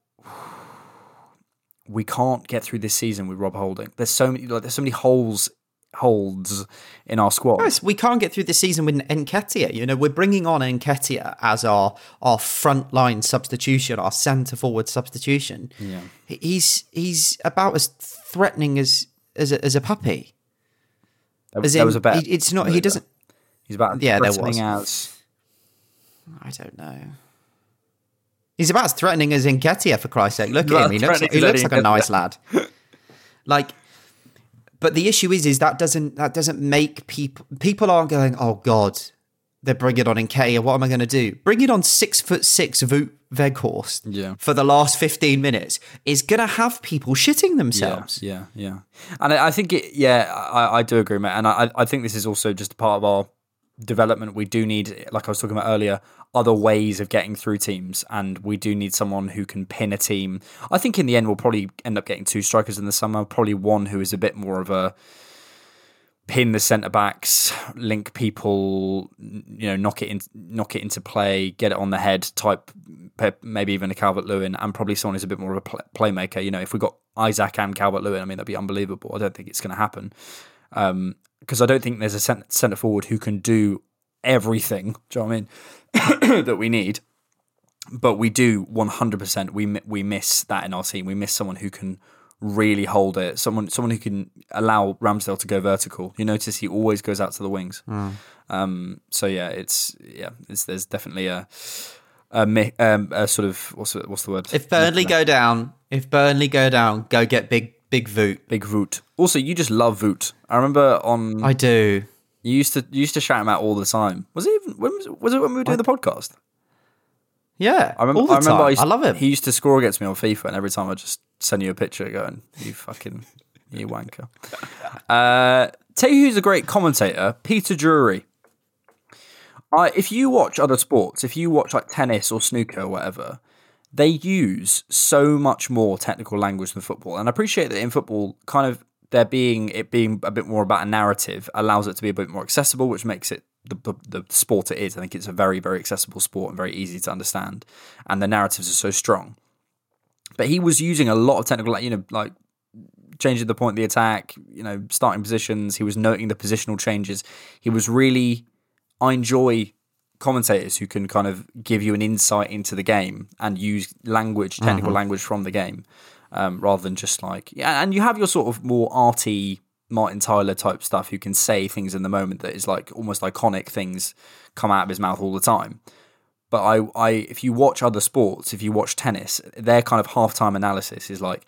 we can't get through this season with Rob Holding. There's so many like there's so many holes holds in our squad. Yes, we can't get through the season with Nketiah. You know, we're bringing on Nketiah as our our frontline substitution, our centre forward substitution. Yeah. He's he's about as threatening as as a, as a puppy. As there in, was a bet. it's not. He doesn't. He's about Yeah, there was. as I don't know. He's about as threatening as Nketiah, for Christ's sake. Look at him. He looks, threatening he looks like a nice lad. like, but the issue is, is that doesn't that doesn't make people people aren't going. Oh God, they're bringing on Nketiah. What am I going to do? Bring it on six foot six Wout Weghorst Yeah. for the last fifteen minutes is going to have people shitting themselves. Yeah, yeah, yeah. And I, I think it. Yeah, I, I do agree, mate. And I, I think this is also just a part of our development. We do need, like I was talking about earlier, other ways of getting through teams, and we do need someone who can pin a team. I think in the end, we'll probably end up getting two strikers in the summer. Probably one who is a bit more of a pin the centre backs, link people, you know, knock it in, knock it into play, get it on the head type. Maybe even a Calvert Lewin, and probably someone who's a bit more of a playmaker. You know, if we got Isak and Calvert Lewin, I mean, that'd be unbelievable. I don't think it's going to happen because I don't think there's a centre forward who can do everything. Do you know what I mean? that we need, but we do 100%. We we miss that in our team. We miss someone who can really hold it. Someone someone who can allow Ramsdale to go vertical. You notice he always goes out to the wings. Um, so yeah, it's yeah, it's, there's definitely a a, mi- um, a sort of what's the, what's the word? If Burnley go down, if Burnley go down, go get big big Voot. big Voot. Also, you just love Voot. I remember on I do. You used to you used to shout him out all the time. Was it even when was it, was it when we were doing the podcast? Yeah, I remember. all the I remember. time. I, used- I love him. He used to score against me on FIFA, and every time I just send you a picture going, "You fucking, you wanker." Uh, tell you who's a great commentator, Peter Drury. I, if you watch other sports, if you watch like tennis or snooker or whatever, they use so much more technical language than football. And I appreciate that in football, kind of there being it being a bit more about a narrative allows it to be a bit more accessible, which makes it the, the, the sport it is. I think it's a very, very accessible sport and very easy to understand. And the narratives are so strong. But he was using a lot of technical, like, you know, like changing the point of the attack, you know, starting positions. He was noting the positional changes. He was really, I enjoy commentators who can kind of give you an insight into the game and use language, technical Mhm. language from the game, um, rather than just like, yeah. And you have your sort of more arty Martin Tyler type stuff who can say things in the moment that is like almost iconic things come out of his mouth all the time. but I, I, if you watch other sports, if you watch tennis, their kind of halftime analysis is like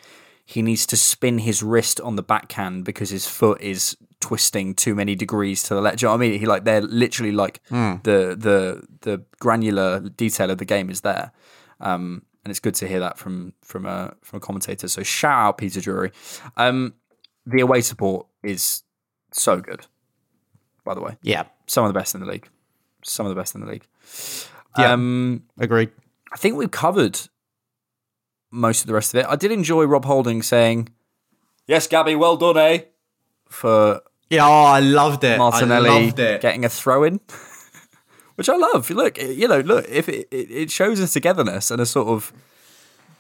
he needs to spin his wrist on the backhand because his foot is twisting too many degrees to the left. Do you know what I mean? He like they're literally like Mm. the the the granular detail of the game is there. Um, and it's good to hear that from from a from a commentator. So shout out Peter Drury. Um, the away support is so good. By the way, Yeah. some of the best in the league. Some of the best in the league. Yeah. Um, Agreed. I think we've covered most of the rest of it. I did enjoy Rob Holding saying, "Yes, Gabby, well done, eh?" For Yeah, oh, I loved it. Martinelli I loved it. getting a throw in, which I love. Look, you know, look if it, it, it shows a togetherness and a sort of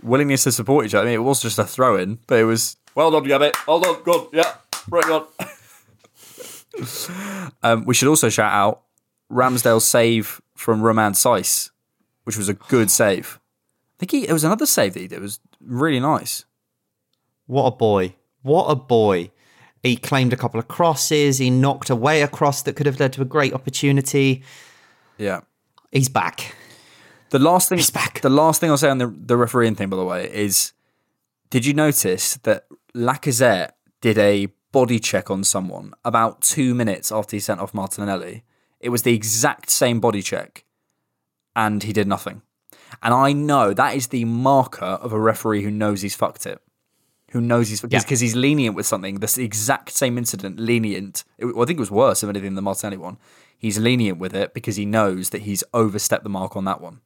willingness to support each other. I mean, it was just a throw in, but it was well done, Gabby. Well done, good, yeah, right on. um, we should also shout out Ramsdale's save from Romain Saiss, which was a good save. I think he, it was another save that he did. It was really nice. What a boy. What a boy. He claimed a couple of crosses. He knocked away a cross that could have led to a great opportunity. Yeah. He's back. The last thing, He's back. the last thing I'll say on the the refereeing thing, by the way, is did you notice that Lacazette did a body check on someone about two minutes after he sent off Martinelli? It was the exact same body check, and he did nothing. And I know that is the marker of a referee who knows he's fucked it, who knows he's Yeah. because he's lenient with something. This exact same incident, lenient. It, well, I think it was worse than anything than the Martinelli one. He's lenient with it because he knows that he's overstepped the mark on that one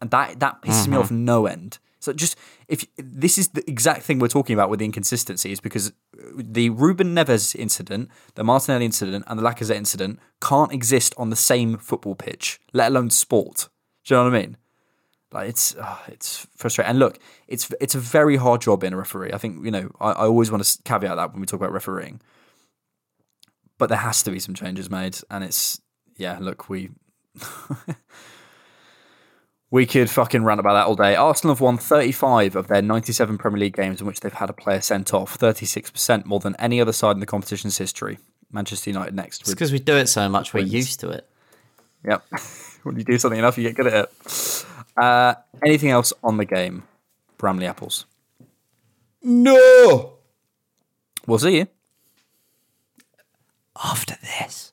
and that that pisses me mm-hmm. off no end. So just if this is the exact thing we're talking about with the inconsistencies, because uh, the Ruben Neves incident, the Martinelli incident, and the Lacazette incident can't exist on the same football pitch, let alone sport. Do you know what I mean? Like it's oh, it's frustrating. And look, it's it's a very hard job being a referee. I think you know I, I always want to caveat that when we talk about refereeing, but there has to be some changes made, and it's yeah. Look, we we could fucking rant about that all day. Arsenal have won 35 of their 97 Premier League games in which they've had a player sent off, 36% more than any other side in the competition's history. Manchester United next. It's because we do it so much, we're used to it. yep. when you do something enough, you get good at it. Uh, anything else on the game? Bramley Apples. No! We'll see you. After this.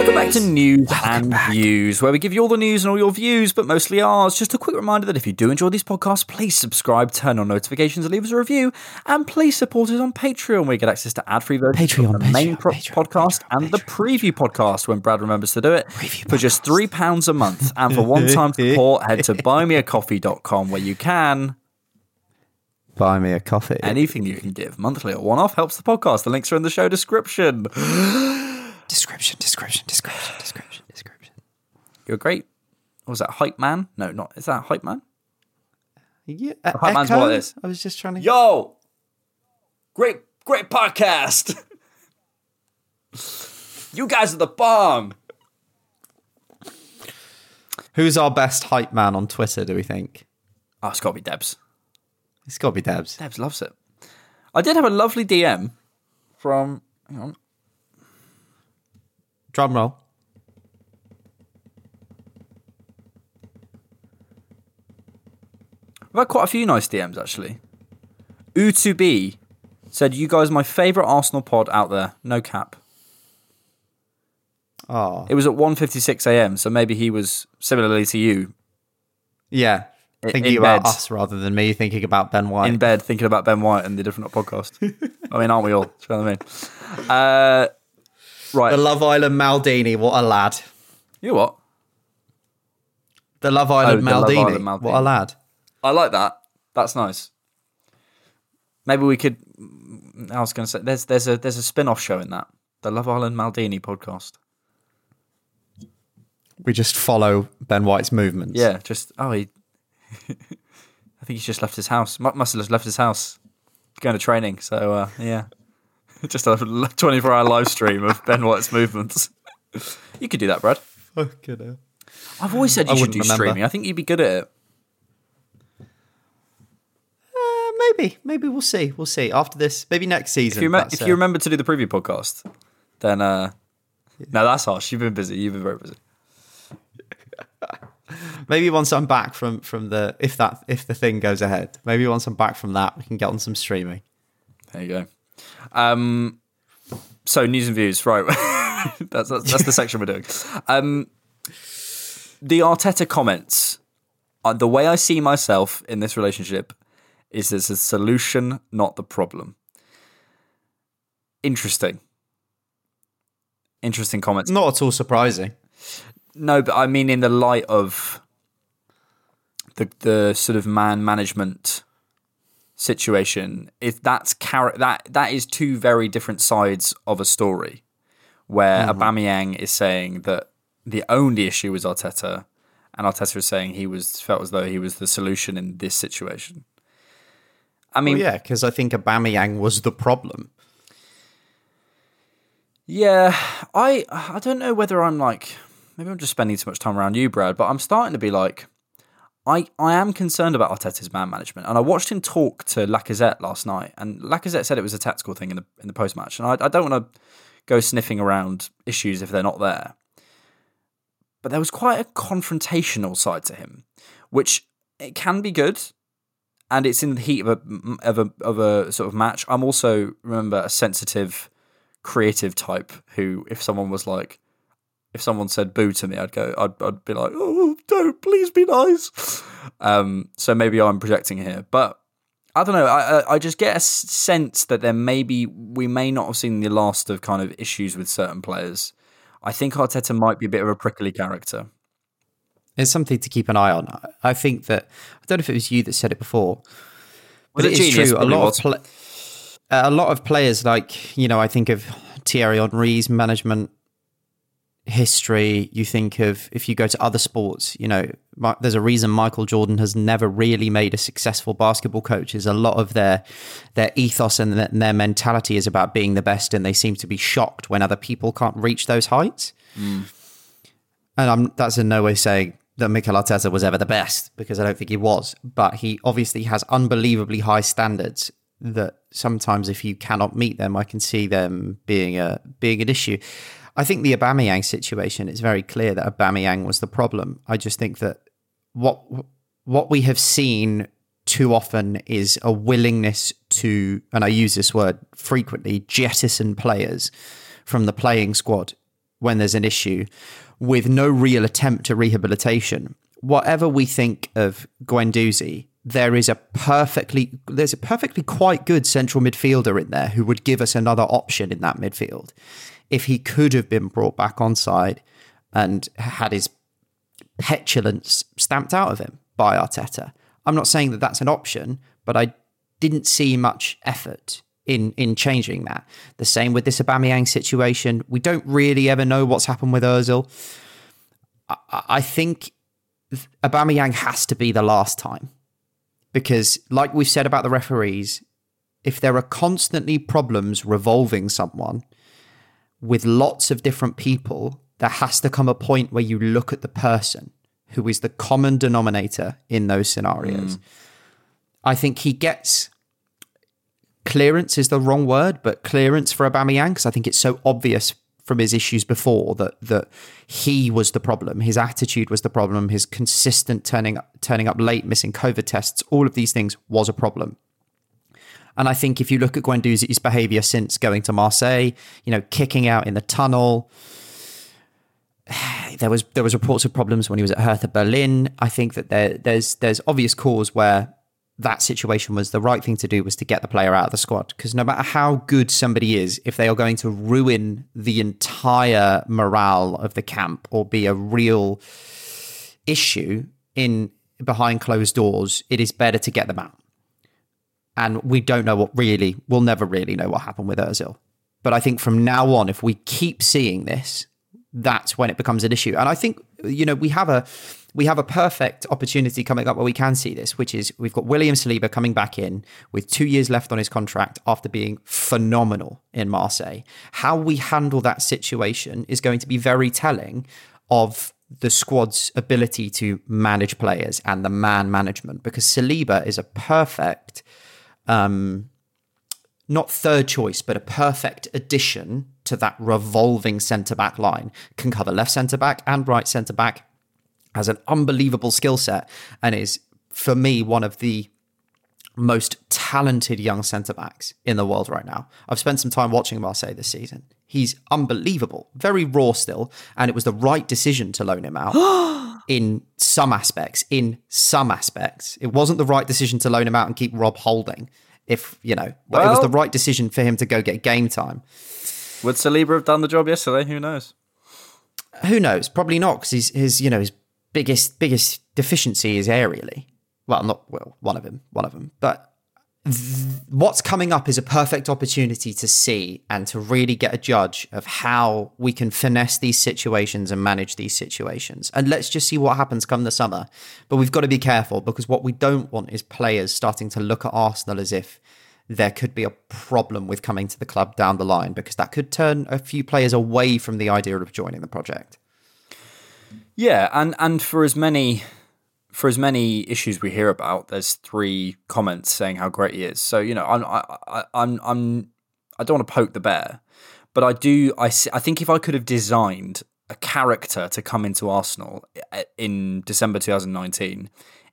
Welcome back to News and Views, where we give you all the news and all your views, but mostly ours. Just a quick reminder that if you do enjoy these podcasts, please subscribe, turn on notifications, and leave us a review. And please support us on Patreon, where you get access to ad free versions Patreon, of the main Patreon, pro- Patreon, podcast Patreon, and the preview podcast when Brad remembers to do it for just £3 a month. And for one time support, head to buymeacoffee.com, where you can. Buy me a coffee. Anything you can give, monthly or one off, helps the podcast. The links are in the show description. description, description, description, description, description. You're great. What was that hype man? No, not is that hype man? Yeah, Hype man's Echo? what it is. I was just trying to. Yo, great, great podcast. you guys are the bomb. Who's our best hype man on Twitter, do we think? Oh, it's got to be Debs. It's got to be Debs. Debs loves it. I did have a lovely DM from. Hang on. Drum roll. We've had quite a few nice DMs actually. U2B said, "You guys, are my favorite Arsenal pod out there. No cap." Oh, It was at 1.56 a.m., so maybe he was similarly to you yeah. In- Thinking in about bed. us rather than me thinking about Ben White. in bed thinking about Ben White and the different podcast. I mean, aren't we all? Do you know what I mean? Uh, right. the Love Island Maldini, what a lad. you what? The Love Island, Love Maldini, Island Maldini. what a lad. I like that. That's nice. Maybe we could I was going to say there's there's a there's a spin off show in that the Love Island Maldini podcast. We just follow Ben White's movements. Yeah, just oh he. I think he's just left his house. Mu- Must have left his house, going to training. So uh, yeah, just a 24 hour live stream of Ben White's movements. you could do that, Brad. Fucking hell. I've always said I you should wouldn't do remember. streaming. I think you'd be good at it. Uh, maybe, maybe we'll see. We'll see after this. Maybe next season. If you, rem- if you remember to do the preview podcast, then uh, no, that's harsh. You've been busy. You've been very busy. maybe once I'm back from from the if that if the thing goes ahead, maybe once I'm back from that, we can get on some streaming. There you go. Um, so news and views, right? that's, that's that's the section we're doing. Um, the Arteta comments. Uh, the way I see myself in this relationship is as a solution, not the problem. Interesting. Interesting comments. Not at all surprising. No, but I mean in the light of the the sort of man management situation, if that's char- that that is two very different sides of a story, where Mhm. Aubameyang is saying that the only issue was Arteta, and Arteta is saying he was felt as though he was the solution in this situation. I mean, Well, yeah, because I think Aubameyang was the problem. Yeah, I I don't know whether I'm like maybe I'm just spending too much time around you, Brad, but I'm starting to be like I I am concerned about Arteta's man management, and I watched him talk to Lacazette last night, and Lacazette said it was a tactical thing in the in the post match, and I, I don't want to go sniffing around issues if they're not there, but there was quite a confrontational side to him, which it can be good. And it's in the heat of a of a of a sort of match. I'm also remember a sensitive creative type who, if someone was like, if someone said boo to me, I'd go, I'd, I'd be like, oh, don't, please be nice. Um, so maybe I'm projecting here, but I don't know. I, I- just get a sense that there may be, we may not have seen the last of kind of issues with certain players. I think Arteta might be a bit of a prickly character. It's something to keep an eye on. I think that I don't know if it was you that said it before, but Was it it is true. A lot was. of pla a lot of players, like you know, I think of Thierry Henry's management history. You think of if you go to other sports, you know, there's a reason Michael Jordan has never really made a successful basketball coach. Is a lot of their their ethos and their, mentality is about being the best, and they seem to be shocked when other people can't reach those heights. Mm. And I'm, that's in no way saying that Mikel Arteta was ever the best because I don't think he was. But he obviously has unbelievably high standards that sometimes if you cannot meet them, I can see them being a being an issue. I think the Aubameyang situation is very clear that Aubameyang was the problem. I just think that what what we have seen too often is a willingness to, and I use this word frequently, jettison players from the playing squad when there's an issue with no real attempt to rehabilitation. Whatever we think of Guendouzi, there is a perfectly there's a perfectly quite good central midfielder in there who would give us another option in that midfield if he could have been brought back on side and had his petulance stamped out of him by Arteta. I'm not saying that that's an option, but I didn't see much effort in in changing that. The same with this Aubameyang situation. We don't really ever know what's happened with Özil. I, I think Aubameyang has to be the last time because, like we've said about the referees, if there are constantly problems revolving someone with lots of different people, there has to come a point where you look at the person who is the common denominator in those scenarios. I think he gets clearance is the wrong word, but clearance for Aubameyang because I think it's so obvious from his issues before that that he was the problem. His attitude was the problem. His consistent turning turning up late, missing COVID tests, all of these things was a problem. And I think if you look at Guendouzi's behaviour since going to Marseille, you know, kicking out in the tunnel, there was there was reports of problems when he was at Hertha Berlin. I think that there there's there's obvious cause where that situation was the right thing to do was to get the player out of the squad because no matter how good somebody is, if they are going to ruin the entire morale of the camp or be a real issue in behind closed doors, it is better to get them out. And we don't know what really, we'll never really know what happened with Ozil. But I think from now on, if we keep seeing this, that's when it becomes an issue. And I think you know we have a we have a perfect opportunity coming up where we can see this, which is we've got William Saliba coming back in with two years left on his contract after being phenomenal in Marseille. How we handle that situation is going to be very telling of the squad's ability to manage players and the man management because Saliba is a perfect um, not third choice, but a perfect addition to that revolving centre back line. Can cover left centre back and right centre back. Has an unbelievable skill set and is, for me, one of the most talented young centre backs in the world right now. I've spent some time watching Marseille this season. He's unbelievable, very raw still, and it was the right decision to loan him out in some aspects. In some aspects, it wasn't the right decision to loan him out and keep Rob Holding. If you know, but it was the right decision for him to go get game time. Would Saliba have done the job yesterday? Who knows? Who knows? Probably not, because his his you know his biggest biggest deficiency is aerially. Well, not well, one of them, one of them. But th- what's coming up is a perfect opportunity to see and to really get a judge of how we can finesse these situations and manage these situations. And let's just see what happens come the summer. But we've got to be careful because what we don't want is players starting to look at Arsenal as if there could be a problem with coming to the club down the line because that could turn a few players away from the idea of joining the project. Yeah, and and for as many for as many issues we hear about, there's three comments saying how great he is. So you know, I'm I, I, I'm I'm I don't want to poke the bear, but I do. I I think if I could have designed a character to come into Arsenal eh, eh, in December 2019,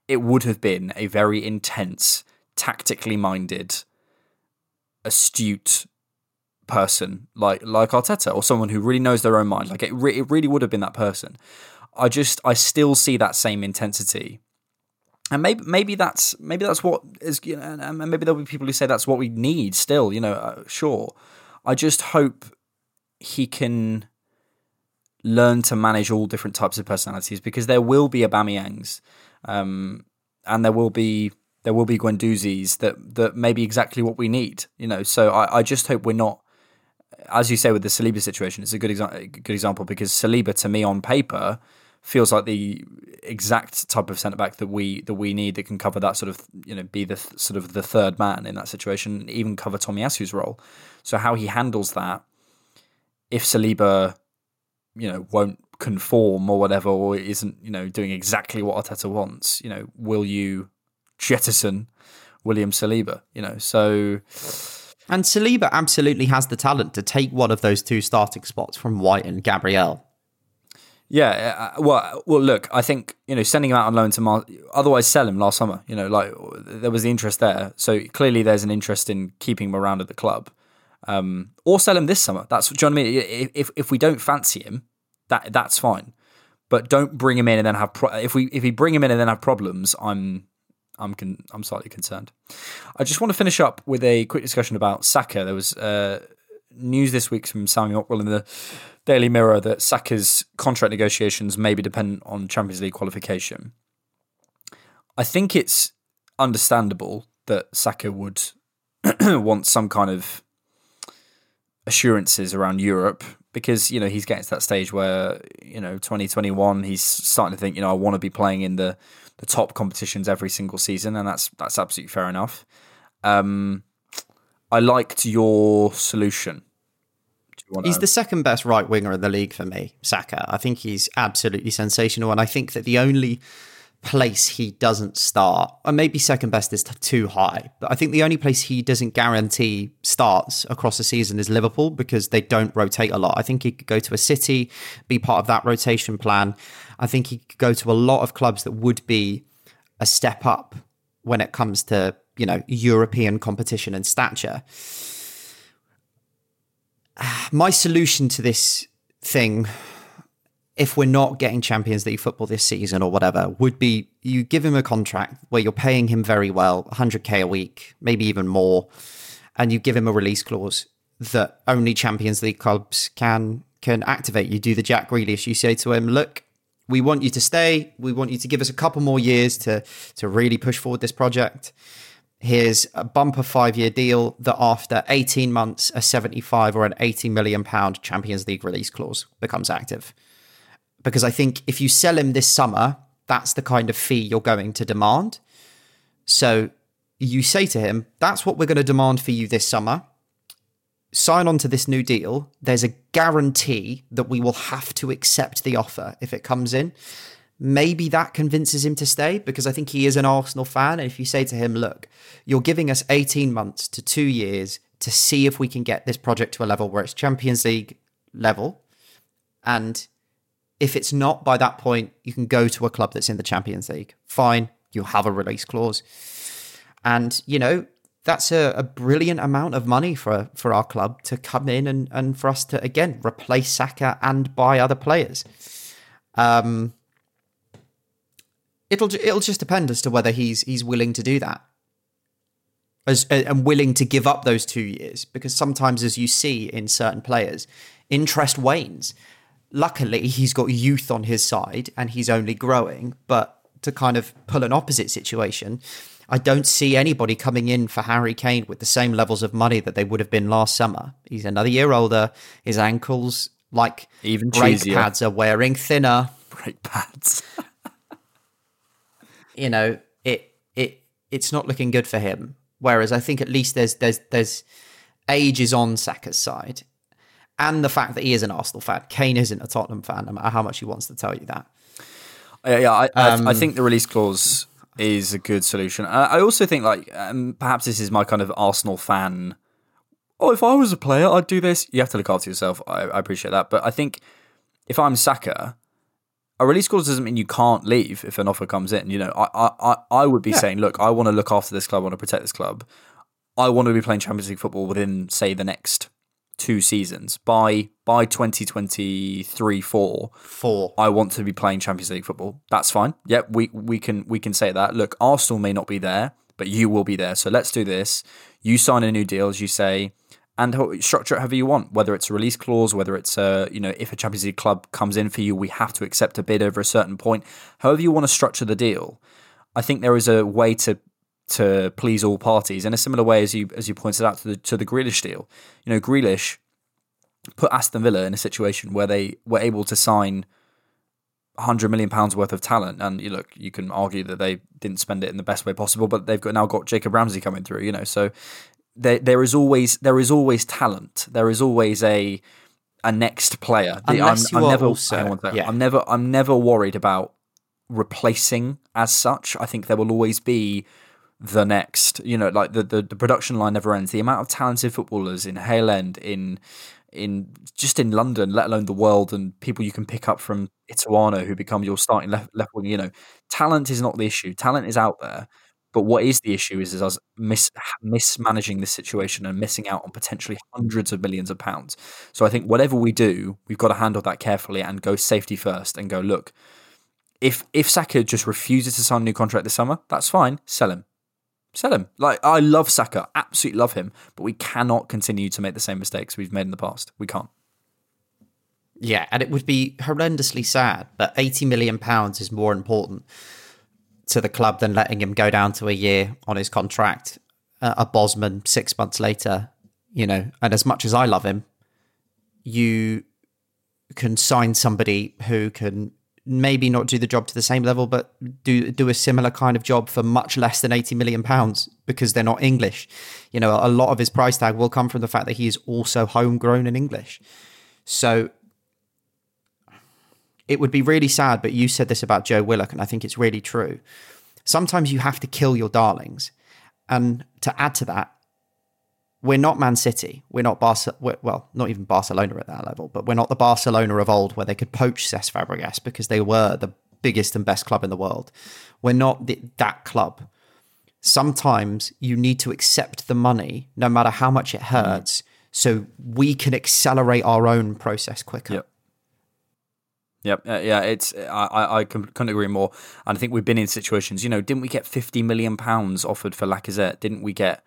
it would have been a very intense, tactically minded, astute person like like Arteta or someone who really knows their own mind. Like it, re- it really would have been that person. I just I still see that same intensity, and maybe maybe that's maybe that's what is you know, and maybe there'll be people who say that's what we need still. You know, uh, sure. I just hope he can learn to manage all different types of personalities because there will be Aubameyangs, um, and there will be there will be Guendouzi's that that may be exactly what we need. You know, so I, I just hope we're not as you say with the Saliba situation, it's a good exa- good example because Saliba to me on paper feels like the exact type of centre back that we that we need that can cover that sort of you know be the th- sort of the third man in that situation, even cover Tomiyasu's role. So how he handles that, if Saliba, you know, won't conform or whatever, or isn't you know doing exactly what Arteta wants, you know, will you jettison William Saliba? You know, so. And Saliba absolutely has the talent to take one of those two starting spots from White and Gabriel. Yeah, uh, well, well, look, I think you know sending him out on loan to Mar- otherwise sell him last summer. You know, like there was the interest there, so clearly there's an interest in keeping him around at the club, um, or sell him this summer. That's do you know what I mean? If if we don't fancy him, that that's fine, but don't bring him in and then have pro- if we if we bring him in and then have problems, I'm I'm con- I'm slightly concerned. I just want to finish up with a quick discussion about Saka. There was uh, news this week from Sami Mokbel in the Daily Mirror that Saka's contract negotiations may be dependent on Champions League qualification. I think it's understandable that Saka would want some kind of assurances around Europe because you know he's getting to that stage where you know 2021 he's starting to think you know I want to be playing in the the top competitions every single season and that's that's absolutely fair enough. Um, I liked your solution. He's the second best right winger in the league for me, Saka. I think he's absolutely sensational. And I think that the only place he doesn't start, and maybe second best is too high, but I think the only place he doesn't guarantee starts across the season is Liverpool because they don't rotate a lot. I think he could go to a City, be part of that rotation plan. I think he could go to a lot of clubs that would be a step up when it comes to, you know, European competition and stature my solution to this thing, if we're not getting Champions League football this season or whatever, would be you give him a contract where you're paying him very well, 100k a week, maybe even more, and you give him a release clause that only Champions League clubs can can activate. You do the Jack Grealish. You say to him, "Look, we want you to stay. We want you to give us a couple more years to to really push forward this project." Here's a bumper five year deal that after 18 months, a 75 or an 80 million pound Champions League release clause becomes active. Because I think if you sell him this summer, that's the kind of fee you're going to demand. So you say to him, that's what we're going to demand for you this summer. Sign on to this new deal. There's a guarantee that we will have to accept the offer if it comes in. Maybe that convinces him to stay because I think he is an Arsenal fan. And if you say to him, look, you're giving us 18 months to two years to see if we can get this project to a level where it's Champions League level. And if it's not by that point, you can go to a club that's in the Champions League. Fine, you'll have a release clause. And, you know, that's a, a, brilliant amount of money for for our club to come in and, and for us to again replace Saka and buy other players. Um, it'll it'll just depend as to whether he's he's willing to do that, as and willing to give up those two years. Because sometimes, as you see in certain players, interest wanes. Luckily, he's got youth on his side and he's only growing. But to kind of pull an opposite situation, I don't see anybody coming in for Harry Kane with the same levels of money that they would have been last summer. He's another year older. His ankles, like even brake cheesier. pads, are wearing thinner. Brake pads. you know, it it it's not looking good for him. Whereas I think at least there's there's there's age is on Saka's side, and the fact that he is an Arsenal fan. Kane isn't a Tottenham fan, no matter how much he wants to tell you that. Yeah, yeah. I, Um, I, I think the release clause is a good solution. I, I also think like um, perhaps this is my kind of Arsenal fan. Oh, if I was a player, I'd do this. You have to look after yourself. I, I appreciate that, but I think if I'm Saka, a release clause doesn't mean you can't leave if an offer comes in. You know, I I, I- would be Yeah. saying, look, I want to look after this club, I want to protect this club. I want to be playing Champions League football within, say, the next two seasons. By by 2023 4, Four. I want to be playing Champions League football. That's fine. Yep, we we can we can say that. Look, Arsenal may not be there, but you will be there. So let's do this. You sign a new deal, as you say, and structure it however you want. Whether it's a release clause, whether it's a you know if a Champions League club comes in for you, we have to accept a bid over a certain point. However you want to structure the deal, I think there is a way to to please all parties in a similar way as you as you pointed out to the to the Grealish deal. You know, Grealish put Aston Villa in a situation where they were able to sign 100 million pounds worth of talent and you look you can argue that they didn't spend it in the best way possible but they've got now got Jacob Ramsey coming through you know so there there is always there is always talent there is always a a next player The- Unless you I'm, I'm are never also- on one second. yeah. I'm never I'm never worried about replacing as such I think there will always be the next you know like the, the the production line never ends the amount of talented footballers in Hale End in in just in London, let alone the world, and people you can pick up from Ituano who become your starting left left wing. You know, talent is not the issue. Talent is out there, but what is the issue is, is us mis- mismanaging this situation and missing out on potentially hundreds of millions of pounds. So I think whatever we do, we've got to handle that carefully and go safety first and go look. If if Saka just refuses to sign a new contract this summer, that's fine. Sell him. Sell him. Like I love Saka, absolutely love him, but we cannot continue to make the same mistakes we've made in the past. We can't. Yeah, and it would be horrendously sad, but 80 million pounds is more important to the club than letting him go down to a year on his contract uh, a Bosman 6 months later, you know. And as much as I love him, you can sign somebody who can maybe not do the job to the same level but do do a similar kind of job for much less than 80 million pounds because they're not English. You know, a lot of his price tag will come from the fact that he is also homegrown and English. So it would be really sad, but you said this about Joe Willock, and I think it's really true. Sometimes you have to kill your darlings. And to add to that, we're not Man City. We're not we're- Well, not even Barcelona at that level, but we're not the Barcelona of old where they could poach Cesc Fabregas because they were the biggest and best club in the world. We're not the, that club. Sometimes you need to accept the money, no matter how much it hurts, so we can accelerate our own process quicker. Yep. Yep. Uh, yeah. It's I I, I couldn't agree more. And I think we've been in situations. You know, didn't we get fifty million pounds offered for Lacazette? Didn't we get?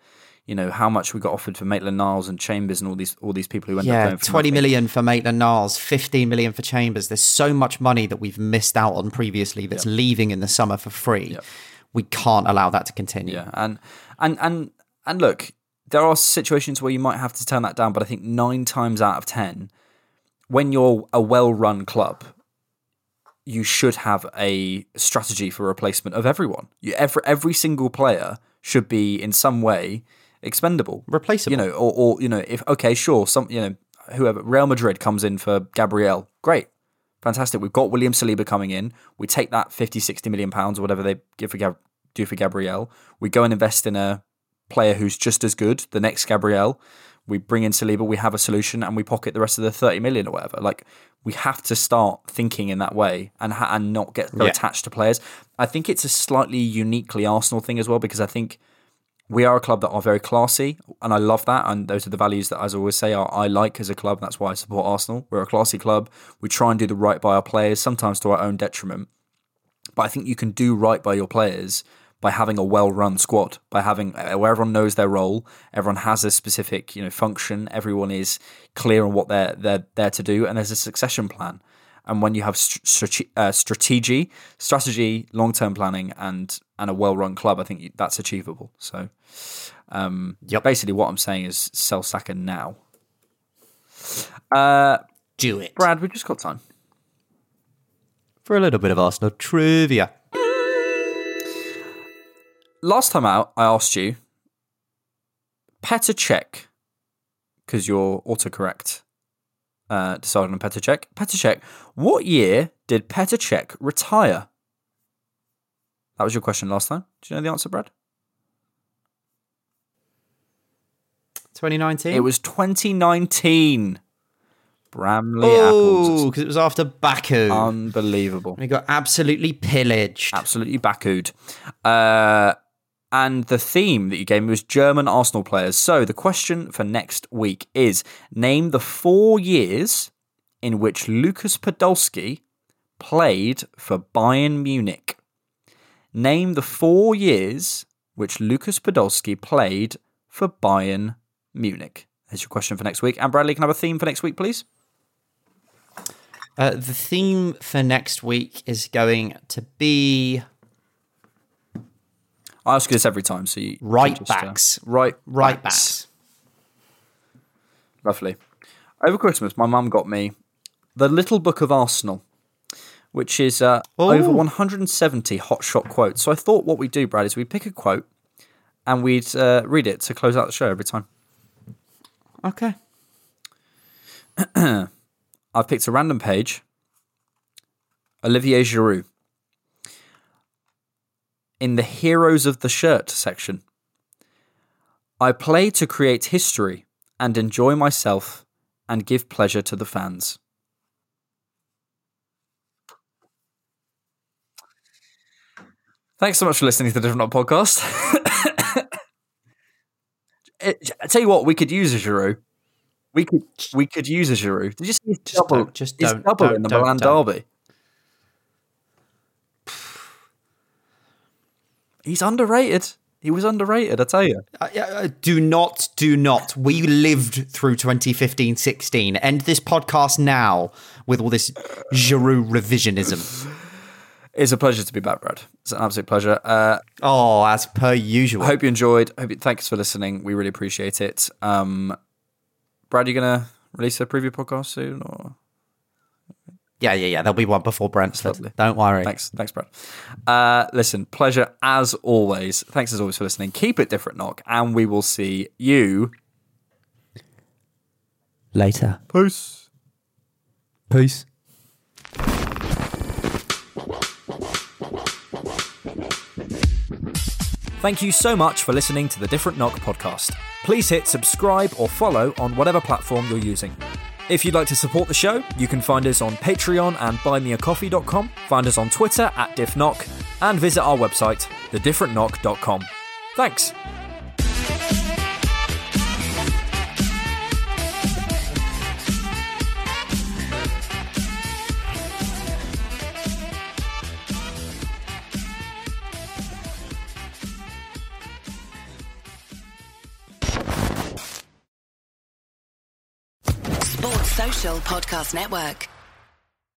You know how much we got offered for Maitland Niles and Chambers and all these all these people who ended up Yeah, going for twenty nothing. million for Maitland Niles, fifteen million for Chambers. There's so much money that we've missed out on previously that's leaving in the summer for free. we can't allow that to continue. Yeah, and and and and look, there are situations where you might have to turn that down, but I think nine times out of ten, when you're a well-run club, you should have a strategy for replacement of everyone. You, every every single player should be in some way expendable, replaceable. You know, or, or you know, if okay, sure, some you know, whoever Real Madrid comes in for Gabriel, great, fantastic. We've got William Saliba coming in. We take that 50, 60 million pounds or whatever they give for Gab- do for Gabriel. We go and invest in a player who's just as good, the next Gabriel. We bring in Saliba, we have a solution, and we pocket the rest of the 30 million or whatever. Like, we have to start thinking in that way and ha- and not get so Yeah. attached to players. I think it's a slightly uniquely Arsenal thing as well because I think we are a club that are very classy, and I love that. And those are the values that, as I always say, I, I like as a club. That's why I support Arsenal. We're a classy club. We try and do the right by our players, sometimes to our own detriment. But I think you can do right by your players by having a well-run squad, by having uh, where everyone knows their role, everyone has a specific you know function, everyone is clear on what they're they're there to do, and there's a succession plan. And when you have st- uh, strategy, strategy, long-term planning, and and a well-run club, I think that's achievable. So, um, basically, what I'm saying is sell Saka now. Uh, Do it, Brad. We've just got time. For a little bit of Arsenal trivia. Last time out, I asked you, Petr Cech, because you're autocorrect, uh, decided on Petr Cech. Petr Cech, what year did Petr Cech retire? That was your question last time. Do you know the answer, Brad? 2019? It was 2019. Bramley apples. Oh, because it was after Baku. Unbelievable. we got absolutely pillaged. Absolutely Baku'd. Uh, and the theme that you gave me was German Arsenal players. So the question for next week is name the four years in which Lucas Podolski played for Bayern Munich. Name the four years which Lucas Podolski played for Bayern Munich. There's your question for next week. And Bradley, can I have a theme for next week, please? Uh, the theme for next week is going to be I ask you this every time, so you right just, uh, backs. right, right backs. backs. Lovely. Over Christmas, my mum got me the Little Book of Arsenal, which is uh, over 170 hot shot quotes. So I thought what we'd do, Brad, is we'd pick a quote and we'd uh, read it to close out the show every time. Okay. I've picked a random page. Olivier Giroud. In the Heroes of the Shirt section. I play to create history and enjoy myself and give pleasure to the fans. Thanks so much for listening to the Different Knock podcast. Eh, it- I tell you what, we could use a Giroud. We could we could use a Giroud. Did you see his Just double? don't- just his don't- double don't- in the don't- Milan don't. derby. He's underrated. He was underrated, I tell you. Uh, uh, do not, do not. We lived through 2015 16. End this podcast now with all this Giroud revisionism. It's a pleasure to be back, Brad. It's an absolute pleasure. Uh, Oh, as per usual. I hope you enjoyed. Hope you, thanks for listening. We really appreciate it. Um, Brad, you gonna release a preview podcast soon, or Yeah, yeah, yeah. There'll be one before Brentford. lovely. Don't worry. Thanks, thanks, Brad. Uh, listen, pleasure as always. Thanks as always for listening. Keep it different, knock, and we will see you Later. Peace. Peace. Thank you so much for listening to the Different Knock podcast. Please hit subscribe or follow on whatever platform you're using. If you'd like to support the show, you can find us on Patreon and buymeacoffee.com, find us on Twitter at diffknock, and visit our website, thedifferentknock.com. Thanks. Podcast Network.